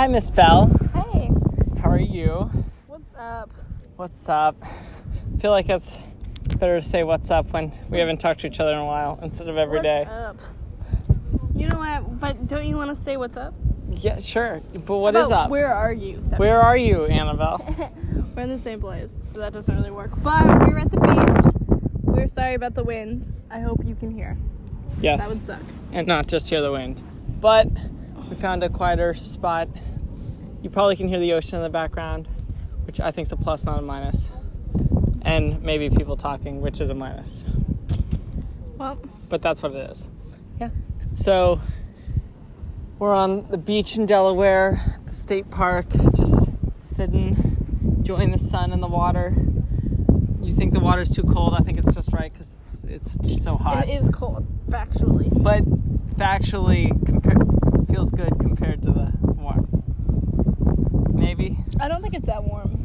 Hi, Miss Bell. Hey, How are you? what's up? What's up? I feel like it's better to say what's up when we haven't talked to each other in a while instead of every what's day. up? You know what? But don't you want to say what's up? Yeah, sure. But what How is about up? Where are you? Where are you, Annabelle? We're in the same place, so that doesn't really work. But we're at the beach. We're sorry about the wind. I hope you can hear. Yes. That would suck. and not just hear the wind. But we found a quieter spot. You probably can hear the ocean in the background, which I think is a plus, not a minus. And maybe people talking, which is a minus. Well, But that's what it is. Yeah. So we're on the beach in Delaware, the state park, just sitting, enjoying the sun and the water. You think the water's too cold? I think it's just right because it's, it's so hot. it is cold, factually. but factually compar- feels good compared to the. Maybe. I don't think it's that warm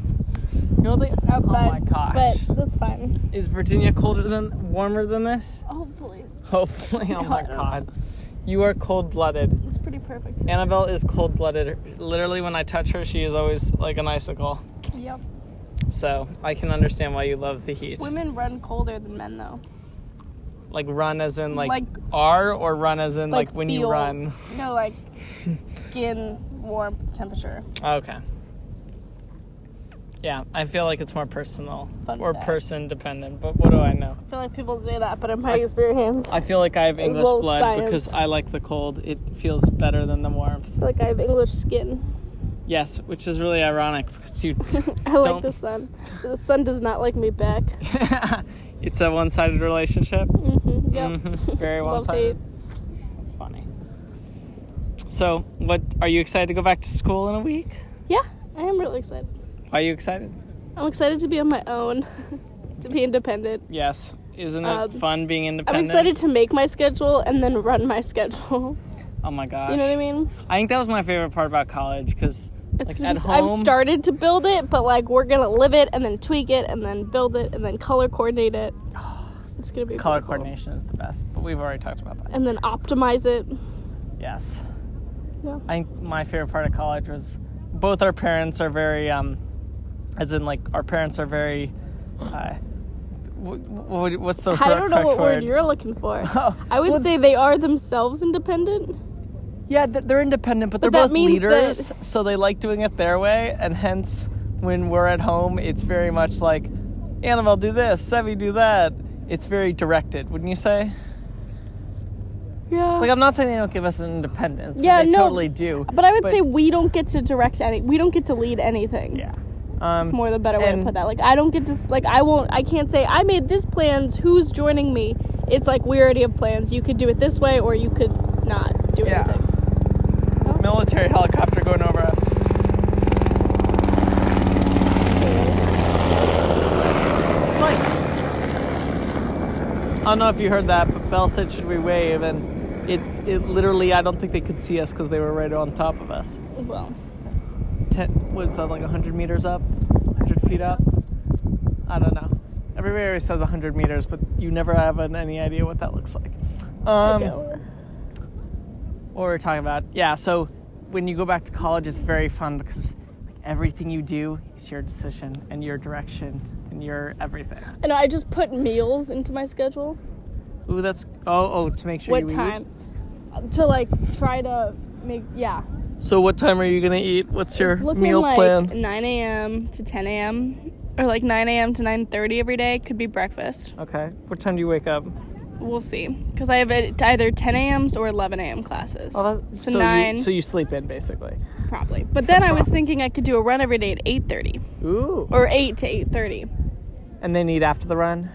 Really? outside. Oh my gosh. But that's fine. Is Virginia colder than warmer than this? Hopefully. Hopefully. Oh No, my god. You are cold blooded. It's pretty perfect. Annabelle is cold blooded. Literally, when I touch her, she is always like an icicle. Yep. So I can understand why you love the heat. Women run colder than men, though. Like run as in like, Like- are or run as in like, when you feel- run. No, like skin warmth, temperature. Okay. Yeah, I feel like it's more personal Fun or fact. person dependent, but what do I know? I feel like people say that, but in my experience, I I feel like I have English well blood science. because I like the cold. It feels better than the warmth. feel like I have English skin. Yes, which is really ironic because you. I like Don't- like the sun. The sun does not like me back. it's a one-sided relationship. Mm-hmm, Yep. Mhm, Very one-sided. It's funny. So, what are you excited to go back to school in a week? Yeah, I am really excited. Are you excited? I'm excited to be on my own, to be independent. Yes, isn't it Um, fun being independent? I'm excited to make my schedule and then run my schedule. Oh my gosh. You know what I mean? I think that was my favorite part about college because like at home. I've started to build it, but like we're gonna live it and then tweak it and then build it and then color coordinate it. It's gonna be color beautiful. coordination is the best, but we've already talked about that. and then optimize it. Yes. Yeah. I think my favorite part of college was both our parents are very, um, as in like our parents are very. Uh, wh- what's the I don't know what word you're looking for. Oh, I would well, say they are themselves independent. Yeah, they're independent, but, But they're both leaders, that- so they like doing it their way, and hence when we're at home, it's very much like, Annabelle, do this, Sevi, do that. It's very directed, wouldn't you say? Yeah. Like, I'm not saying they don't give us an independence. Yeah, they no, totally do. but I would say we don't get to direct any. We don't get to lead anything. yeah. Um, It's more the better way to put that. Like I don't get to like I won't. I can't say I made this plans. Who's joining me? It's like we already have plans. You could do it this way, or you could not do Yeah. anything. military helicopter going over us. It's like I don't know if you heard that, but Bell said should we wave, and it's it literally I don't think they could see us because they were right on top of us. Well, Ten, what is that like hundred meters up, hundred feet up? I don't know. Everybody always says hundred meters, but you never have an, any idea what that looks like. Um, what we're talking about. Yeah, so when you go back to college, it's very fun because like, everything you do is your decision and your direction and your everything. and I just put meals into my schedule. Ooh, that's oh oh to make sure what you eat. time to like try to make yeah. So what time are you gonna eat? What's your meal like plan? 9 a.m. to 10 a.m. or like 9 a.m. to 9:30 every day. Could be breakfast. Okay. What time do you wake up? We'll see. Because I have it either 10 a.m.s or 11 a.m. classes. Oh, that, so, so nine, You, so you sleep in basically. probably. But then I was thinking I could do a run every day at 8:30 Ooh. or 8 to 8:30. And then eat after the run.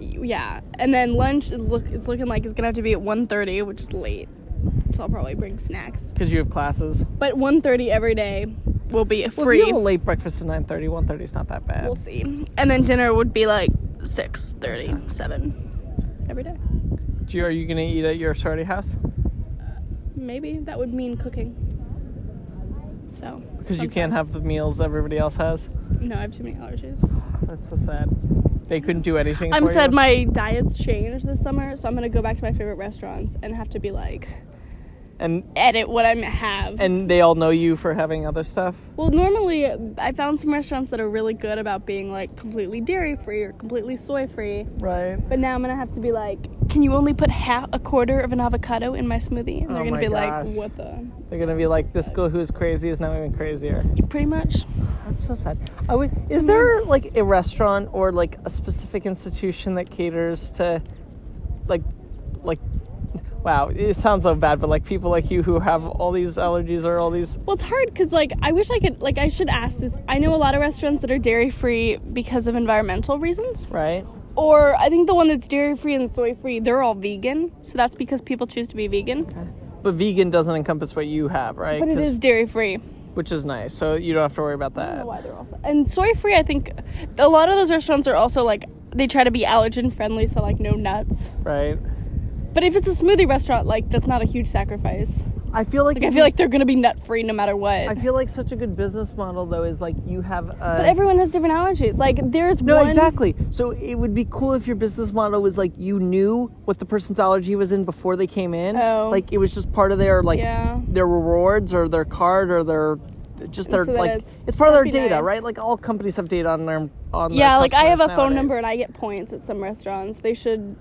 Yeah, and then lunch is look it's looking like it's gonna have to be at 1:30, which is late. So I'll probably bring snacks. Because you have classes. But 1:30 every day will be Well, free. if you have a late breakfast at 9.30, 1.30 is not that bad. we'll see. And then dinner would be like 6:30, 7 every day. Do you, are you going to eat at your sorority house? Maybe that would mean cooking. So Because you can't have the meals everybody else has? No, I have too many allergies. That's so sad. They couldn't do anything I'm sad you? my diet's changed this summer, so I'm gonna go back to my favorite restaurants and have to be like And edit what I have. and they all know you for having other stuff. well, normally I found some restaurants that are really good about being like completely dairy free or completely soy free. Right. But now I'm gonna have to be like, can you only put half a quarter of an avocado in my smoothie? And they're Oh gonna be gosh. like, what the? They're gonna be like, this girl who's crazy is now even crazier. Pretty much. That's so sad. Are we, is there like a restaurant or like a specific institution that caters to, like, like, wow, it sounds so bad, but like people like you who have all these allergies or all these, Well, it's hard because like I wish I could like I should ask this. I know a lot of restaurants that are dairy free because of environmental reasons, right? or I think the one that's dairy free and soy free, they're all vegan. So that's because people choose to be vegan. But vegan doesn't encompass what you have, right? But it is dairy free. which is nice. So you don't have to worry about I don't know that. why they're also and soy free. I think a lot of those restaurants are also like they try to be allergen friendly, so like no nuts. Right? But if it's a smoothie restaurant, like that's not a huge sacrifice. I feel like, Like I feel like they're gonna be nut free no matter what. I feel like such a good business model though is like you have a but everyone has different allergies. Like there's No, one. exactly. So it would be cool if your business model was like you knew what the person's allergy was in before they came in. Oh. Like it was just part of their like Yeah. their rewards or their card or their just their So that like it's- it's, part of their that'd be data, nice. right? Like all companies have data on their on their Yeah, like I have a customers phone number nowadays. and I get points at some restaurants. They should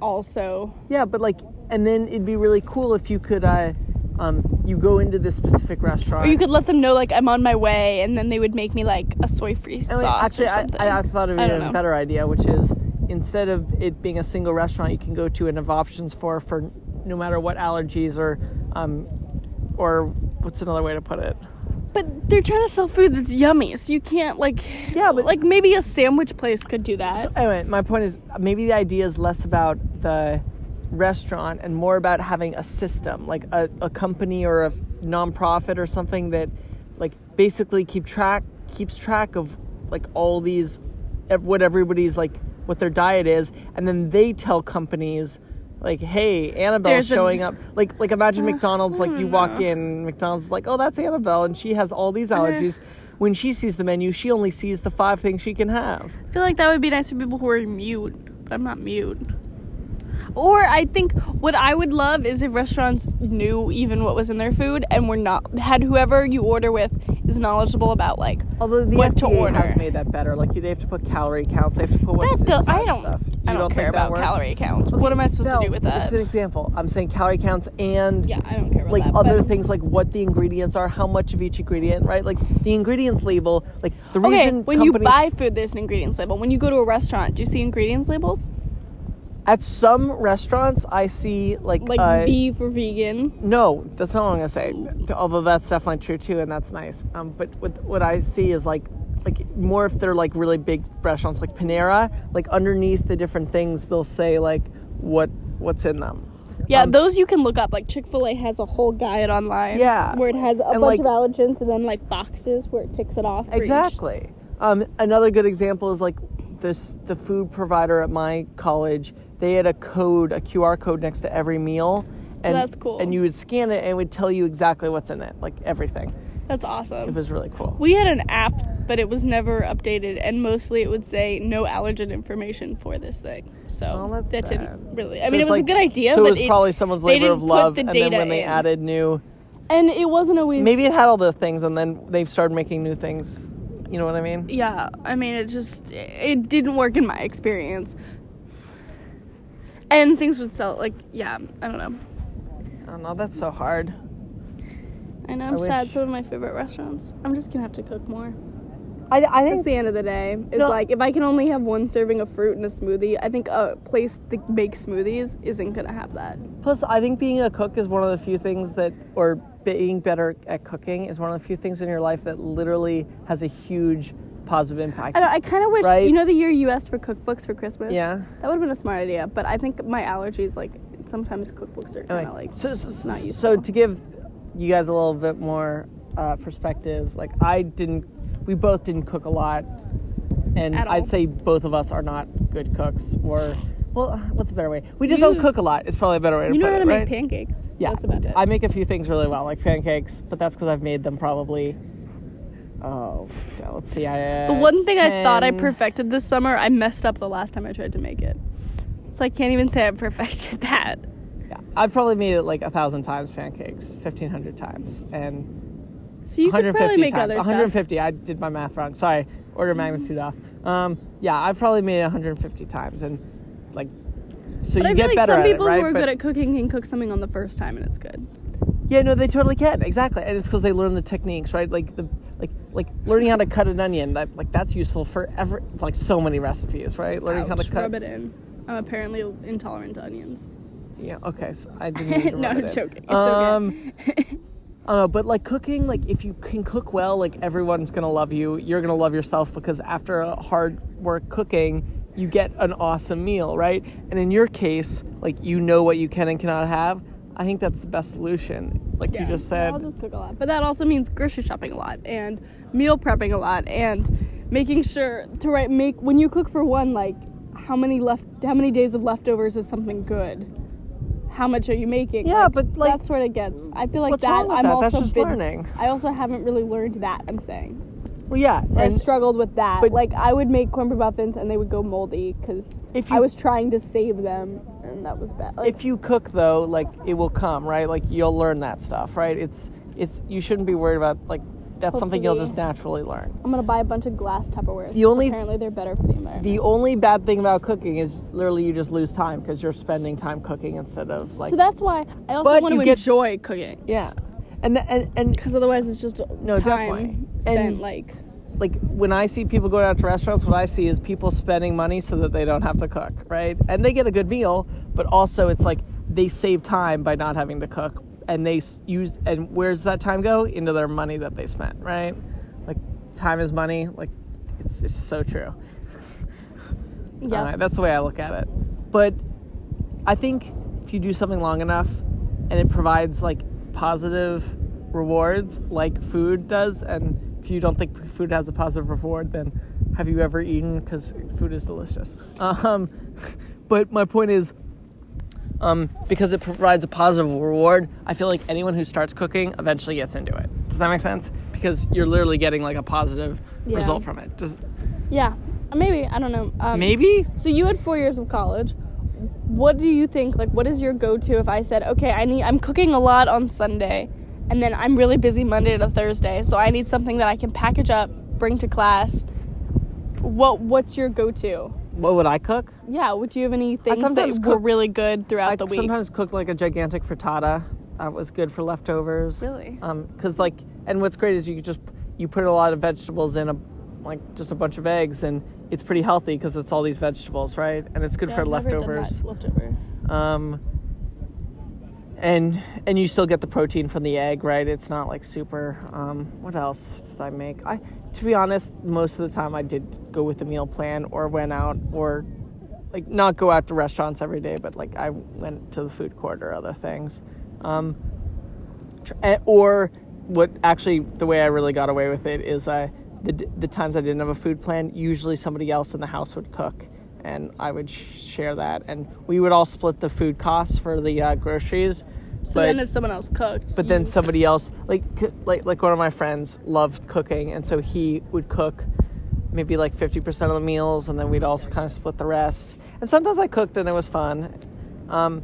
also. Yeah, but like and then it'd be really cool if you could uh um you go into this specific restaurant. Or you could let them know like I'm on my way, and then they would make me like a soy free And, sauce like, actually, or I, something. I, I thought of I an don't know. better idea, which is instead of it being a single restaurant, you can go to and have options for for no matter what allergies or um or what's another way to put it? But they're trying to sell food that's yummy, so you can't like. Yeah, but- like maybe a sandwich place could do that. So anyway, my point is maybe the idea is less about the restaurant and more about having a system, like a, a company or a nonprofit or something that like basically keep track keeps track of like all these what everybody's like what their diet is and then they tell companies like hey annabelle's There's a- showing up like like imagine uh, mcdonald's like you walk know. in mcdonald's is like oh that's annabelle and she has all these uh-huh. allergies when she sees the menu she only sees the five things she can have I feel like that would be nice for people who are mute, but I'm not mute. Or I think what I would love is if restaurants knew even what was in their food and were not had whoever you order with is knowledgeable about like Although the what to order. has made that better, like they have to put calorie counts, they have to put what's that inside I don't stuff. I don't, care think that about works? calorie counts. What am I supposed No, to do with that? It's an example. I'm saying calorie counts and Yeah, I don't care about like that. other things, like what the ingredients are, how much of each ingredient, right? Like the ingredients label, like the Okay, reason when you buy food, there's an ingredients label. When you go to a restaurant, do you see ingredients labels? At some restaurants, I see like Like uh, beef or vegan? No, that's not what I'm gonna say. Although that's definitely true too, and that's nice. Um, but what what I see is like like more if they're like really big restaurants like Panera, like underneath the different things they'll say like what what's in them. Yeah, Um, those you can look up. Like Chick Fil A has a whole guide online. Yeah. where it has a And, bunch like- of allergens and then like boxes where it ticks it off. for. Exactly. Um, another good example is like this the food provider at my college. They had a code, a QR code next to every meal, and That's cool. And you would scan it and it would tell you exactly what's in it, like everything. That's awesome. It was really cool. We had an app, but it was never updated, and mostly it would say no allergen information for this thing. So Oh, that sad. didn't really. I So mean, it was like- a good idea, So but it was it, probably someone's they labor of love, the and then when they in. added new, and it wasn't always. maybe it had all the things, and then they started making new things. You know what I mean? Yeah, I mean, it just it didn't work in my experience. And things would sell like yeah, I don't know. Oh no, that's so hard. I know I'm I sad. wish- Some of my favorite restaurants. I'm just gonna have to cook more. I, I That's think the end of the day. It's No. like if I can only have one serving of fruit and a smoothie, I think a place that makes smoothies isn't gonna have that. Plus, I think being a cook is one of the few things that, or being better at cooking is one of the few things in your life that literally has a huge positive impact. I, I kind of wish Right? you know the year you asked for cookbooks for Christmas. Yeah. that would have been a smart idea. But I think my allergies, like sometimes cookbooks are kind of like so, so, not so to give you guys a little bit more uh, perspective, like I didn't, we both didn't cook a lot, and. I'd say both of us are not good cooks. Or, well, what's a better way? We just You- don't cook a lot. It's probably a better way to you know put how to right? make pancakes. Yeah, that's about it. I make a few things really well, like pancakes, but that's because I've made them probably. Oh, yeah, let's see. I, The one thing I thought I perfected this summer, I messed up the last time I tried to make it. So I can't even say I perfected that. Yeah, I've probably made it like a thousand times pancakes, fifteen hundred times, and So you could 150 probably make times. other stuff. 150. I did my math wrong. Sorry, order of magnitude off. Um, yeah, I've probably made it 150 times, and like, so But you I get feel like better some at it, people right? who are But- good at cooking can cook something on the first time and it's good. Yeah, no, they totally can. Exactly, and it's because they learn the techniques, right? Like the like like learning how to cut an onion. That like that's useful for every like so many recipes, right? Learning how to cut. rub it in. I'm apparently intolerant to onions. Yeah. Okay. So I didn't. No, I'm in. joking. It's Um, okay. Uh, but like cooking, like if you can cook well, like everyone's gonna love you. You're gonna love yourself because after a hard work cooking, you get an awesome meal, right? And in your case, like you know what you can and cannot have. I think that's the best solution. Like you just said, I'll just cook a lot. But that also means grocery shopping a lot and meal prepping a lot and making sure to right make when you cook for one like how many left how many days of leftovers is something good? How much are you making? Yeah, but, like, that's what it gets. I feel like that I'm that? also That's just been- learning. I also haven't really learned that, I'm saying. Well, yeah, I and struggled with that. but- like I would make cornbread muffins and they would go moldy because If I was trying to save them and that was bad. Like, if you cook though, like it will come, right? Like you'll learn that stuff, right? It's it's you shouldn't be worried about like that's something you'll just naturally learn. I'm gonna buy a bunch of glass Tupperware. The only- apparently they're better for the environment. The only bad thing about cooking is literally you just lose time because you're spending time cooking instead of like so that's why I also want to get- enjoy cooking yeah, and and and because otherwise it's just No, time definitely. Spent And- like like when I see people going out to restaurants, what I see is people spending money so that they don't have to cook, right? And they get a good meal, but also it's like they save time by not having to cook, and they use and where's that time go into their money that they spent, right? Like time is money. Like it's it's so true. yeah. Uh, that's the way I look at it. But I think if you do something long enough and it provides like positive rewards like food does, and if you don't think food has a positive reward, then have you ever eaten? Because food is delicious. Um, but my point is, um, because it provides a positive reward, I feel like anyone who starts cooking eventually gets into it. Does that make sense? Because you're literally getting like a positive Yeah. result from it. Does yeah maybe I don't know um, maybe? so you had four years of college what do you think like what is your go-to if I said okay I need I'm cooking a lot on Sunday and then I'm really busy Monday to Thursday so I need something that I can package up bring to class what what's your go-to What would I cook? yeah would you have any things that sometimes were really good throughout I the week I sometimes cook like a gigantic frittata. That was good for leftovers. Really? Um, cause like, and what's great is you just you put a lot of vegetables in a like just a bunch of eggs, and it's pretty healthy because it's all these vegetables, right? And it's good Yeah, for I've never done leftovers. that leftover Um, and and you still get the protein from the egg, right? It's not like super. Um, what else did I make? I, to be honest, most of the time I did go with the meal plan or went out or like not go out to restaurants every day, but like I went to the food court or other things. Um, eh, or what actually the way I really got away with it is I the the times I didn't have a food plan, usually somebody else in the house would cook, and I would sh- share that, and we would all split the food costs for the uh, groceries. so but then if someone else cooked but then somebody else like like like one of my friends loved cooking, and so he would cook maybe like fifty percent of the meals, and then we'd also kind of split the rest. And sometimes I cooked, and it was fun. Um,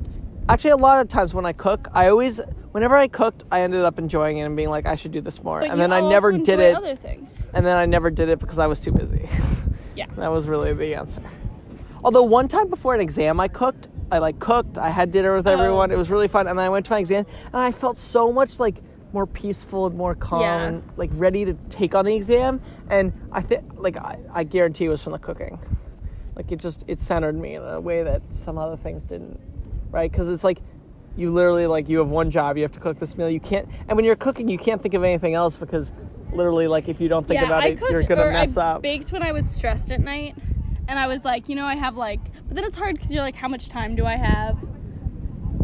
actually, a lot of times when I cook, I always whenever I cooked, I ended up enjoying it and being like, I should do this more. but and you then I never did it, other things and then I never did it because I was too busy. yeah that was really the answer. Although one time before an exam, I cooked. I like cooked. I had dinner with everyone. Oh. It was really fun. And then I went to my exam, and I felt so much like more peaceful and more calm, Yeah. and like ready to take on the exam. And I think, like, I, I guarantee it was from the cooking. Like it just it centered me in a way that some other things didn't, right? Because it's like you literally like you have one job. You have to cook this meal. You can't, and when you're cooking, you can't think of anything else because literally, like, if you don't think yeah, about I it, cooked, you're gonna mess I up. baked when I was stressed at night, and I was like, you know, I have like, but then it's hard because you're like, how much time do I have?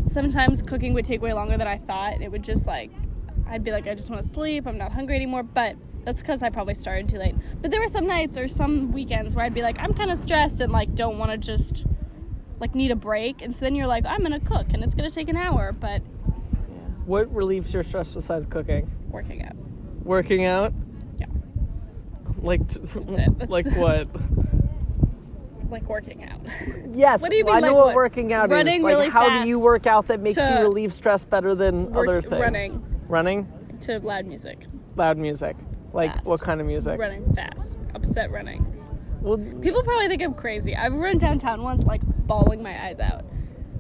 Sometimes cooking would take way longer than I thought. It would just like, I'd be like, I just want to sleep. I'm not hungry anymore. But that's because I probably started too late. But there were some nights or some weekends where I'd be like, I'm kind of stressed and like don't want to just like need a break. And so then you're like, I'm gonna cook and it's gonna take an hour, but What relieves your stress besides cooking? working out. Working out? Yeah. Like, t- like what? Like working out. Yes, What do you mean, I know what, what? working out Running is. Like, really how do you work out that makes you relieve stress better than work- other things? running. Running? to loud music. Loud music. Like Fast. what kind of music? Running fast. Upset running. Well, People probably think I'm crazy. I've run downtown once, like bawling my eyes out,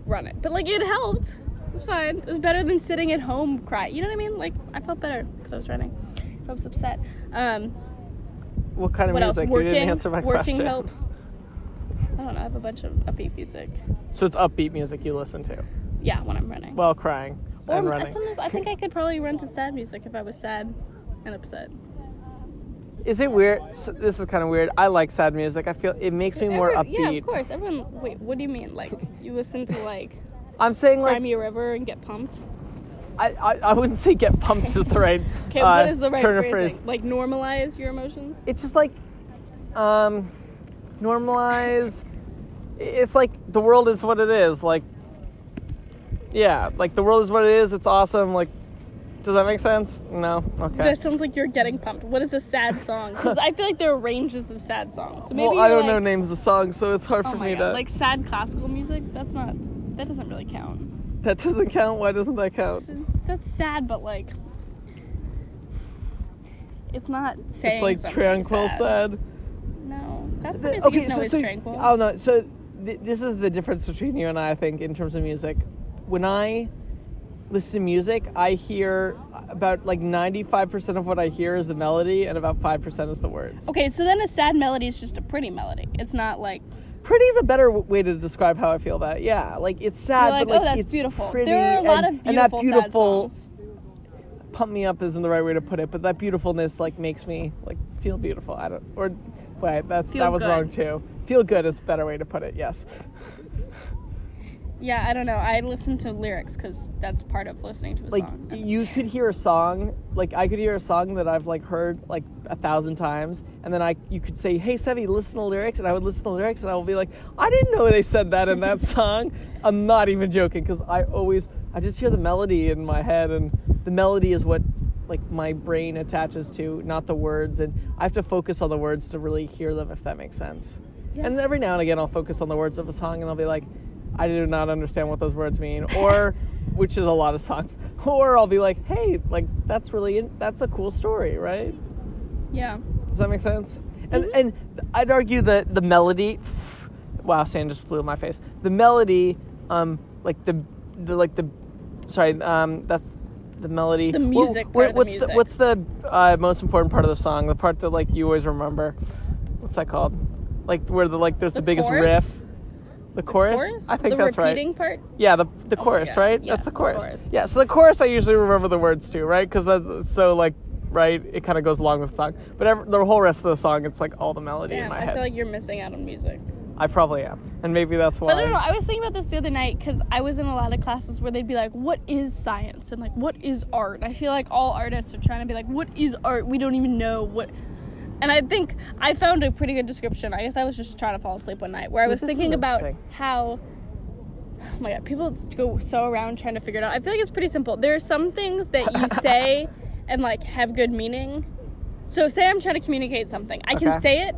Run it, But like it helped. It was fine. It was better than sitting at home crying. You know what I mean? Like I felt better because I was running. So I was upset. Um, what kind of what else? music? you Working. didn't answer my working question. helps. I don't know. I have a bunch of upbeat music. So it's upbeat music you listen to Yeah, when I'm running. while crying or and running. sometimes I think I could probably run to sad music if I was sad and upset. Is it weird? So this is kind of weird. I like sad music. I feel it makes me more upbeat. Yeah, of course. Everyone. Wait, what do you mean? Like you listen to like I'm saying like Me a River and get pumped? I, I, I wouldn't say get pumped is the right. Okay, uh, what is the right phrasing? phrase. Like normalize your emotions? It's just like um normalize. It's like the world is what it is. Like yeah, like the world is what it is. It's awesome. Like does that make sense? No. Okay. That sounds like you're getting pumped. What is a sad song? Because I feel like there are ranges of sad songs. So maybe well, I don't know names of songs, so it's hard Oh for me god, to. like sad classical music. That's not. That doesn't really count. that doesn't count. Why doesn't that count? That's sad, but like. It's not saying It's like tranquil sad. sad. No, classical The- music okay, isn't so, always so tranquil. oh no, so th- this is the difference between you and I, I think, in terms of music. When I listen to music, I hear about like ninety-five percent of what I hear is the melody, and about five percent is the words. Okay, so then a sad melody is just a pretty melody. It's not like Pretty is a better w- way to describe how I feel about it. Yeah, like it's sad, you're like, but like oh, that's it's beautiful. pretty, There are a lot and, of and that beautiful, beautiful sad songs. pump me up isn't the right way to put it, but that beautifulness like makes me like feel beautiful. I don't or wait, that's Feel that was good. wrong too. Feel good is a better way to put it. Yes. Yeah, I don't know. I listen to lyrics because that's part of listening to a like song. you could hear a song like i could hear a song that i've like heard like a thousand times and then i you could say hey sevi listen to the lyrics and i would listen to the lyrics and i would be like i didn't know they said that in that song i'm not even joking because i always i just hear the melody in my head and the melody is what like my brain attaches to not the words and i have to focus on the words to really hear them if that makes sense Yeah. and every now and again i'll focus on the words of a song and i'll be like i do not understand what those words mean or which is a lot of songs or i'll be like hey like that's really that's a cool story right yeah. does that make sense and Mm-hmm. and i'd argue that the melody wow sand just flew in my face the melody um like the, the like the sorry um that's the melody The music wha- part of the what's music. the what's the uh, most important part of the song the part that like you always remember what's that called like where the like there's the, The biggest chorus? riff the chorus? Chorus? i think the that's right repeating part. yeah, the the chorus, yeah, right? yeah, That's the the chorus. chorus. Yeah, so the chorus I usually remember the words to, right? Because that's so like right. It kind of goes along with the song, but ever, the whole rest of the song, it's like all the melody in Damn, my I head. feel like you're missing out on music. I probably am, and maybe that's why. But I don't know. I was thinking about this the other night because I was in a lot of classes where they'd be like, "What is science?" and like, "What is art?" I feel like all artists are trying to be like, "What is art?" We don't even know what. And I think I found a pretty good description. I guess I was just trying to fall asleep one night where I was this thinking about how. Oh my god, people go so around trying to figure it out. I feel like it's pretty simple. There are some things that you say and like have good meaning. So say I'm trying to communicate something. I Okay. can say it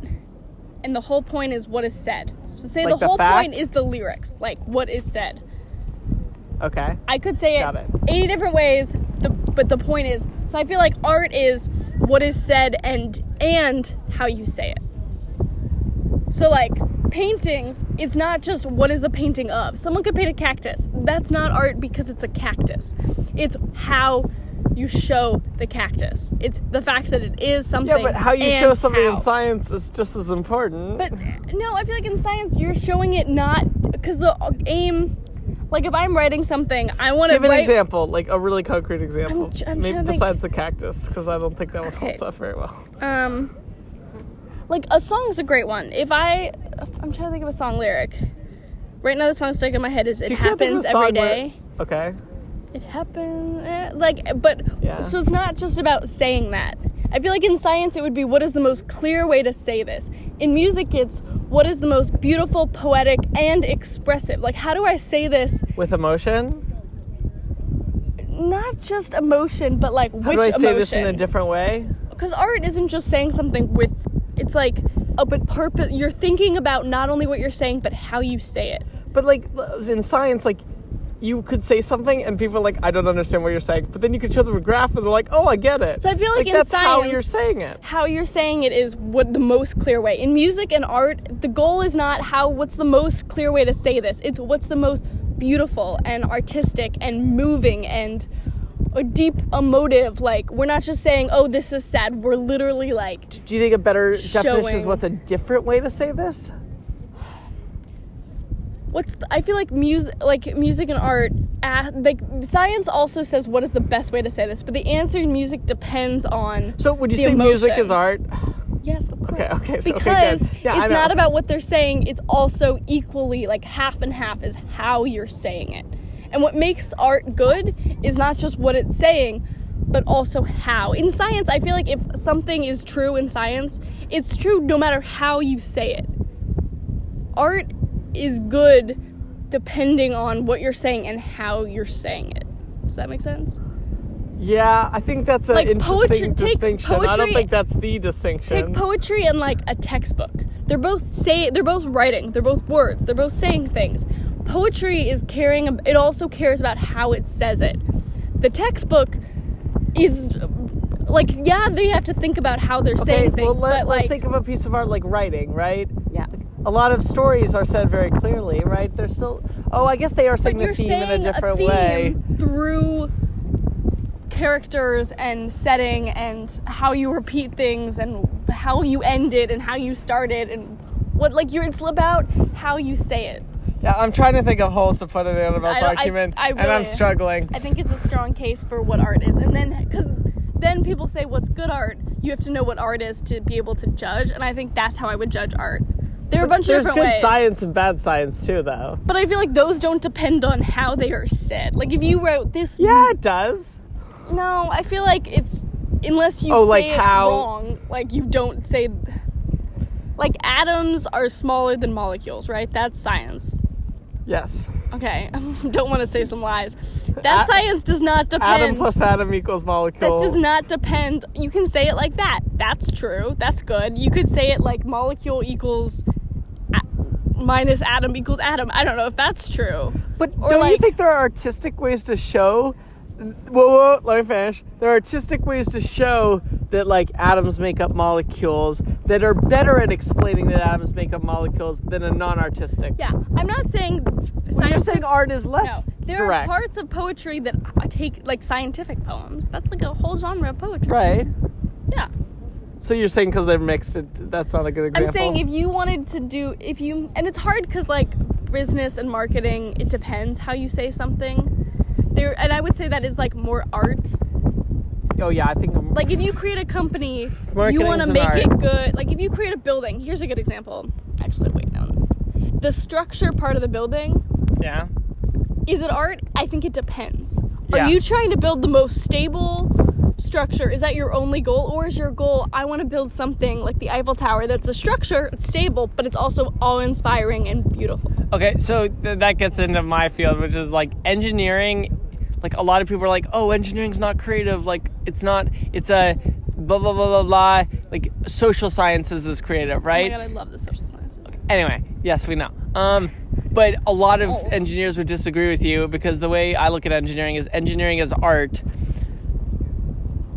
and the whole point is what is said. So say Like the the whole point is the lyrics, like what is said. Okay. I could say it, it. 80 different ways, the, but the point is so I feel like art is what is said and and how you say it. So like paintings, it's not just what is the painting of. Someone could paint a cactus. That's not art because it's a cactus. It's how you show the cactus. It's the fact that it is something. Yeah, but how you show something how. in science is just as important. But no, I feel like in science you're showing it not because the aim. Like if I'm writing something, I want to Give an write. example, like a really concrete example. tr- I'm Maybe to think. besides the cactus, because I don't think that one Okay. holds up very well. Um, like a song's a great one. If I, I'm trying to think of a song lyric. Right now, the song stuck in my head is "It You can't think of happens every day." where- Okay. It happens, eh, like, but Yeah. so it's not just about saying that. I feel like in science it would be what is the most clear way to say this. In music, it's what is the most beautiful, poetic, and expressive. Like, how do I say this? With emotion? Not just emotion, but like which How do I say emotion? this in a different way? because art isn't just saying something with it's like a but purpose. You're thinking about not only what you're saying, but how you say it. But like in science, like you could say something and people are like, I don't understand what you're saying. But then you could show them a graph and they're like, Oh, I get it. So I feel like in that's how science- you're saying it. How you're saying it is what the most clear way. In music and art, the goal is not how what's the most clear way to say this. It's what's the most beautiful and artistic and moving and a deep emotive. Like we're not just saying, "Oh, this is sad." We're literally like Do you think a better definition is what's a different way to say this? What's the, I feel like music like music and art uh, like science also says what is the best way to say this but the answer in music depends on So would you say music is art? yes of course. Okay, okay, so- okay, because Yeah, it's not about what they're saying it's also equally like half and half is how you're saying it. And what makes art good is not just what it's saying but also how. In science i feel like if something is true in science it's true no matter how you say it. Art is good depending on what you're saying and how you're saying it. Does that make sense? Yeah, I think that's an Like interesting poetry- take distinction. I don't think that's the distinction. Take poetry and like a textbook. They're both say they're both writing. They're both words. They're both saying things. Poetry is caring. It also cares about how it says it. The textbook is like yeah, they have to think about how they're okay, saying things, well, let, but let's think of a piece of art like writing, right? yeah. A lot of stories are said very clearly, right? They're still. Oh, I guess they are saying But the theme saying in a different theme way. through characters and setting and how you repeat things and how you end it and how you started and what like you're it's about how you say it. Yeah, I'm trying to think of holes to put in Annabelle's I don't- I- argument, I and I'm struggling. I think it's a strong case for what art is. And then cuz then people say what's good art? You have to know what art is to be able to judge and I think that's how I would judge art. There are a bunch There's of good different ways. science and bad science too, though. But I feel like those don't depend on how they are said. Like if you wrote this Yeah, it does. No, I feel like it's unless you Oh, say like it how- wrong, like you don't say like atoms are smaller than molecules, right? That's science. Yes. Okay, don't want to say some lies. That A- science does not depend. Atom plus atom equals molecule. that does not depend. You can say it like that. That's true. That's good. You could say it like molecule equals a- minus atom equals atom. I don't know if that's true. But or don't you think there are artistic ways to show? Whoa, whoa, let me finish. There are artistic ways to show that like atoms make up molecules that are better at explaining that atoms make up molecules than a non-artistic. Yeah, I'm not saying But You're saying art is less No, there direct, are parts of poetry that take like scientific poems. That's like a whole genre of poetry. right? Yeah. So you're saying because they're mixed, it, that's not a good example. I'm saying if you wanted to do if you and it's hard cuz like business and marketing, it depends how you say something. There and I would say that is like more art. Oh yeah, I think I'm, Like if you create a company, you want to make art. it good. Like if you create a building, here's a good example. Actually, wait, no. The structure part of the building yeah. Is it art? I think it depends. Yeah. Are you trying to build the most stable structure? Is that your only goal? Or is your goal, I want to build something like the Eiffel Tower that's a structure, it's stable, but it's also awe inspiring and beautiful? Okay, so th- that gets into my field, which is like engineering. Like a lot of people are like, "Oh, engineering's not creative. Like it's not. It's a blah blah blah blah blah." Like social sciences is creative, Oh right? my god, I love the social sciences. Anyway, yes, we know. Um, but a lot of Oh. engineers would disagree with you because the way I look at engineering is engineering is art,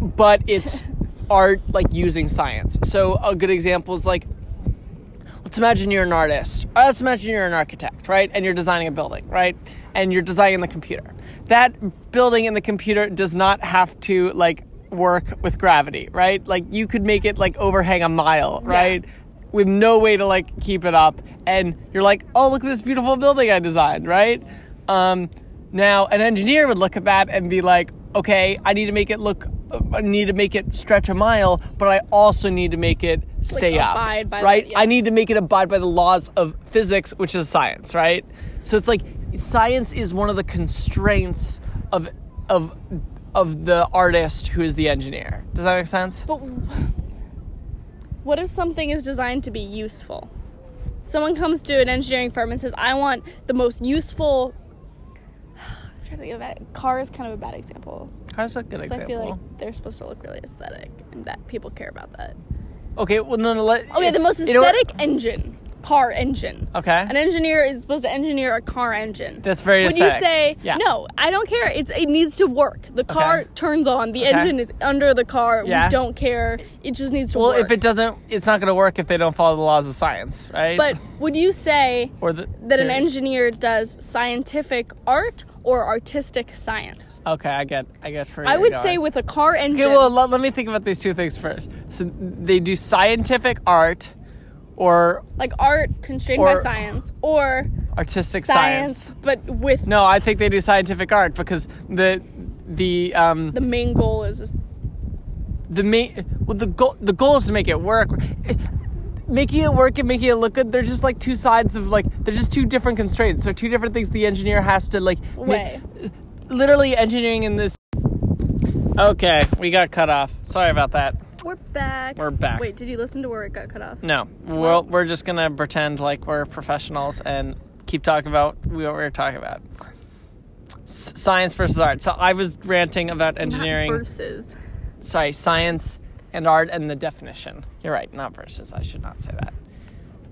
but it's art like using science. So a good example is like, let's imagine you're an artist. Let's imagine you're an architect, right? And you're designing a building, right? And you're designing the computer. That building in the computer does not have to like work with gravity, right? Like you could make it like overhang a mile, right? With no way to like keep it up. And you're like, oh, look at this beautiful building I designed, right? Um, now, an engineer would look at that and be like, okay, I need to make it look, I need to make it stretch a mile, but I also need to make it stay up, abide by the- right? yeah. I need to make it abide by the laws of physics, which is science, right? So it's like science is one of the constraints of of of the artist who is the engineer. Does that make sense? But what if something is designed to be useful? Someone comes to an engineering firm and says, I want the most useful. I'm trying to think of that. Car is kind of a bad example. That's a good Because I feel like they're supposed to look really aesthetic and that people care about that. Okay, well, no, no. Let, Okay, the most you know aesthetic engine, car engine. Okay. An engineer is supposed to engineer a car engine. That's very Would you say Yeah. no? I don't care. It's it needs to work. The car Okay. turns on. The Okay. engine is under the car. Yeah. We don't care. It just needs to work. Well, work. if it doesn't, it's not going to work if they don't follow the laws of science, right? but would you say or the, that an engineer does scientific art or artistic science? Okay, I get, I get. Where I would going. say with a car engine. Okay, well, let, let me think about these two things first. So they do scientific art or like art constrained by Or- science or artistic science, science. but with No, I think they do scientific art because the the um the main goal is is the main well the goal the goal is to make it work. Making it work and making it look good, they're just like two sides of like they're just two different constraints. They're two different things the engineer has to like ma- way. literally engineering in this Okay, we got cut off. Sorry about that. We're back. We're back. Wait, did you listen to where it got cut off? No, well, we're just gonna pretend like we're professionals and keep talking about what we were talking about. S- science versus art. So I was ranting about engineering. Not versus. Sorry, science and art and the definition. You're right, not versus. I should not say that.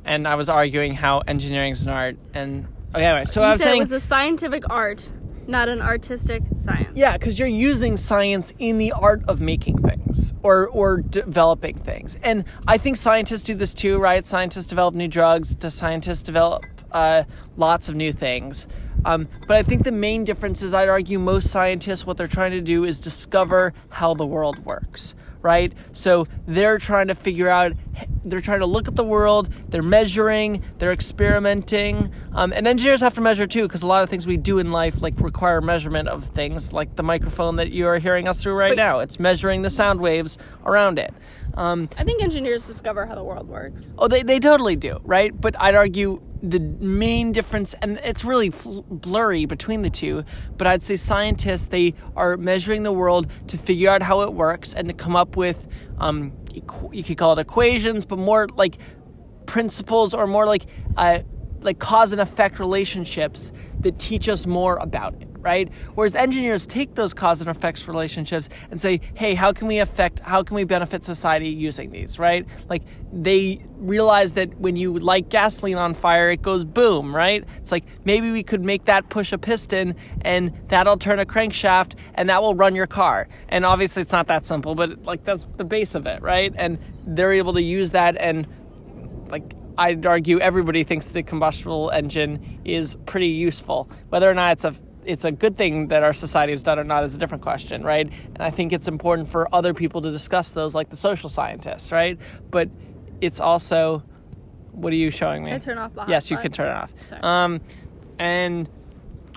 And I was arguing how engineering is an art. And oh, okay, anyway, so you I was said saying, it was a scientific art, not an artistic science. yeah, because you're using science in the art of making things or or developing things. And I think scientists do this too, right? Scientists develop new drugs. The scientists develop uh, lots of new things. Um, but I think the main difference is, I'd argue, most scientists what they're trying to do is discover how the world works, right? So they're trying to figure out. They're trying to look at the world. They're measuring. They're experimenting. Um, and engineers have to measure too, because a lot of things we do in life like require measurement of things, like the microphone that you are hearing us through right Wait. now. It's measuring the sound waves around it. Um, I think engineers discover how the world works. Oh, they, they totally do, right? But I'd argue the main difference, and it's really fl- blurry between the two, but I'd say scientists, they are measuring the world to figure out how it works and to come up with, um, equ- you could call it equations, but more like principles or more like, uh, like cause and effect relationships that teach us more about it right? Whereas engineers take those cause and effects relationships and say hey how can we affect how can we benefit society using these right? Like they realize that when you light gasoline on fire it goes boom right? It's like maybe we could make that push a piston and that'll turn a crankshaft and that will run your car. And obviously it's not that simple but like that's the base of it right? And they're able to use that and like I'd argue everybody thinks the combustible engine is pretty useful. Whether or not it's a it's a good thing that our society has done or not is a different question, right? And I think it's important for other people to discuss those, like the social scientists, right? But it's also, what are you showing me? Can I turn off the? Yes, you can turn it off. Sorry. Um, and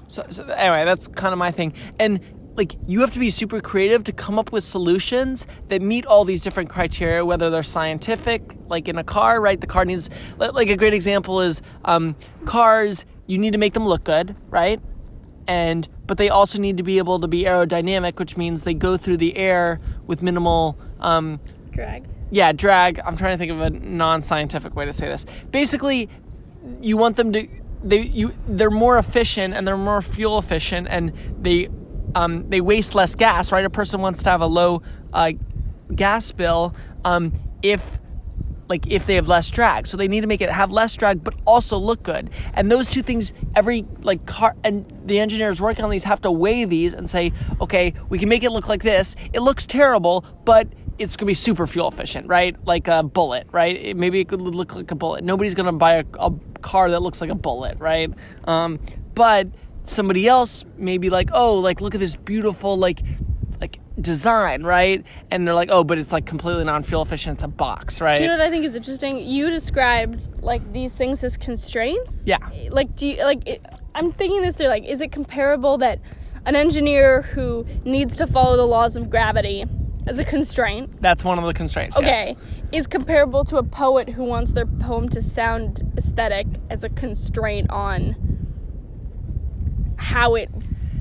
so, so anyway, that's kind of my thing. And like, you have to be super creative to come up with solutions that meet all these different criteria, whether they're scientific, like in a car, right? The car needs, like, a great example is um, cars. You need to make them look good, right? And but they also need to be able to be aerodynamic, which means they go through the air with minimal um, Drag. yeah, drag. I'm trying to think of a non-scientific way to say this. Basically, you want them to they you they're more efficient and they're more fuel efficient and they um, they waste less gas. Right, a person wants to have a low uh, gas bill um, if like if they have less drag. So they need to make it have less drag but also look good. And those two things every like car and the engineers working on these have to weigh these and say okay we can make it look like this. It looks terrible but it's to be super fuel efficient right? Like a bullet right? Maybe it could look like a bullet. Nobody's to buy a, a car that looks like a bullet right? Um, but somebody else may be like oh like look at this beautiful like design, right? And they're like, oh, but it's like completely non-fuel efficient. It's a box, right? Do you know what I think is interesting? You described like these things as constraints. Yeah. Like, do you like? It, I'm thinking this through. Like, is it comparable that an engineer who needs to follow the laws of gravity as a constraint, That's one of the constraints. okay, Yes. is comparable to a poet who wants their poem to sound aesthetic as a constraint on how it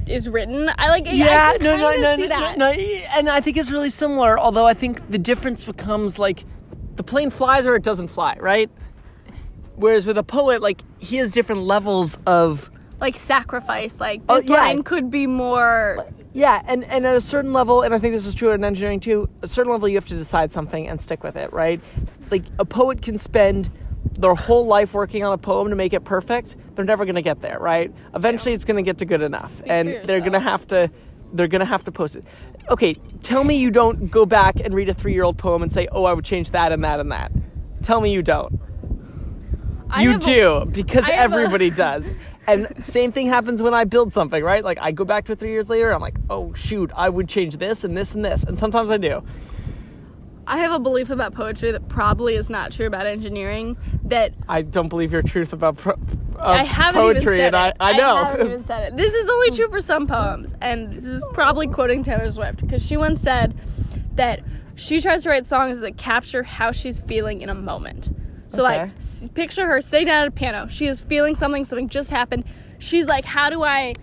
is written? I like. Yeah, I no, no, no, no, that. no, and I think it's really similar. Although I think the difference becomes like the plane flies or it doesn't fly, right? Whereas with a poet, like he has different levels of Like sacrifice. Like Oh, this yeah. line could be more. Yeah, and, and at a certain level, and I think this is true in engineering too, a certain level you have to decide something and stick with it, right? like a poet can spend their whole life working on a poem to make it perfect. They're never going to get there, right? Eventually, it's going to get to good enough, and they're going to have to. They're going to have to post it. Okay, tell me you don't go back and read a three-year-old poem and say, "Oh, I would change that and that and that." Tell me you don't. I you have a- do because I have a- everybody does. And same thing happens when I build something, right? Like I go back to it three years later, I'm like, oh shoot, I would change this and this and this, and sometimes I do. I have a belief about poetry that probably is not true about engineering. That I don't believe your truth about pro- I haven't poetry, even said and I, it. I know. haven't even said it. This is only true for some poems, and this is probably quoting Taylor Swift because she once said that she tries to write songs that capture how she's feeling in a moment. So like, s- picture her sitting down at a piano. She is feeling something. Something just happened. She's like, how do I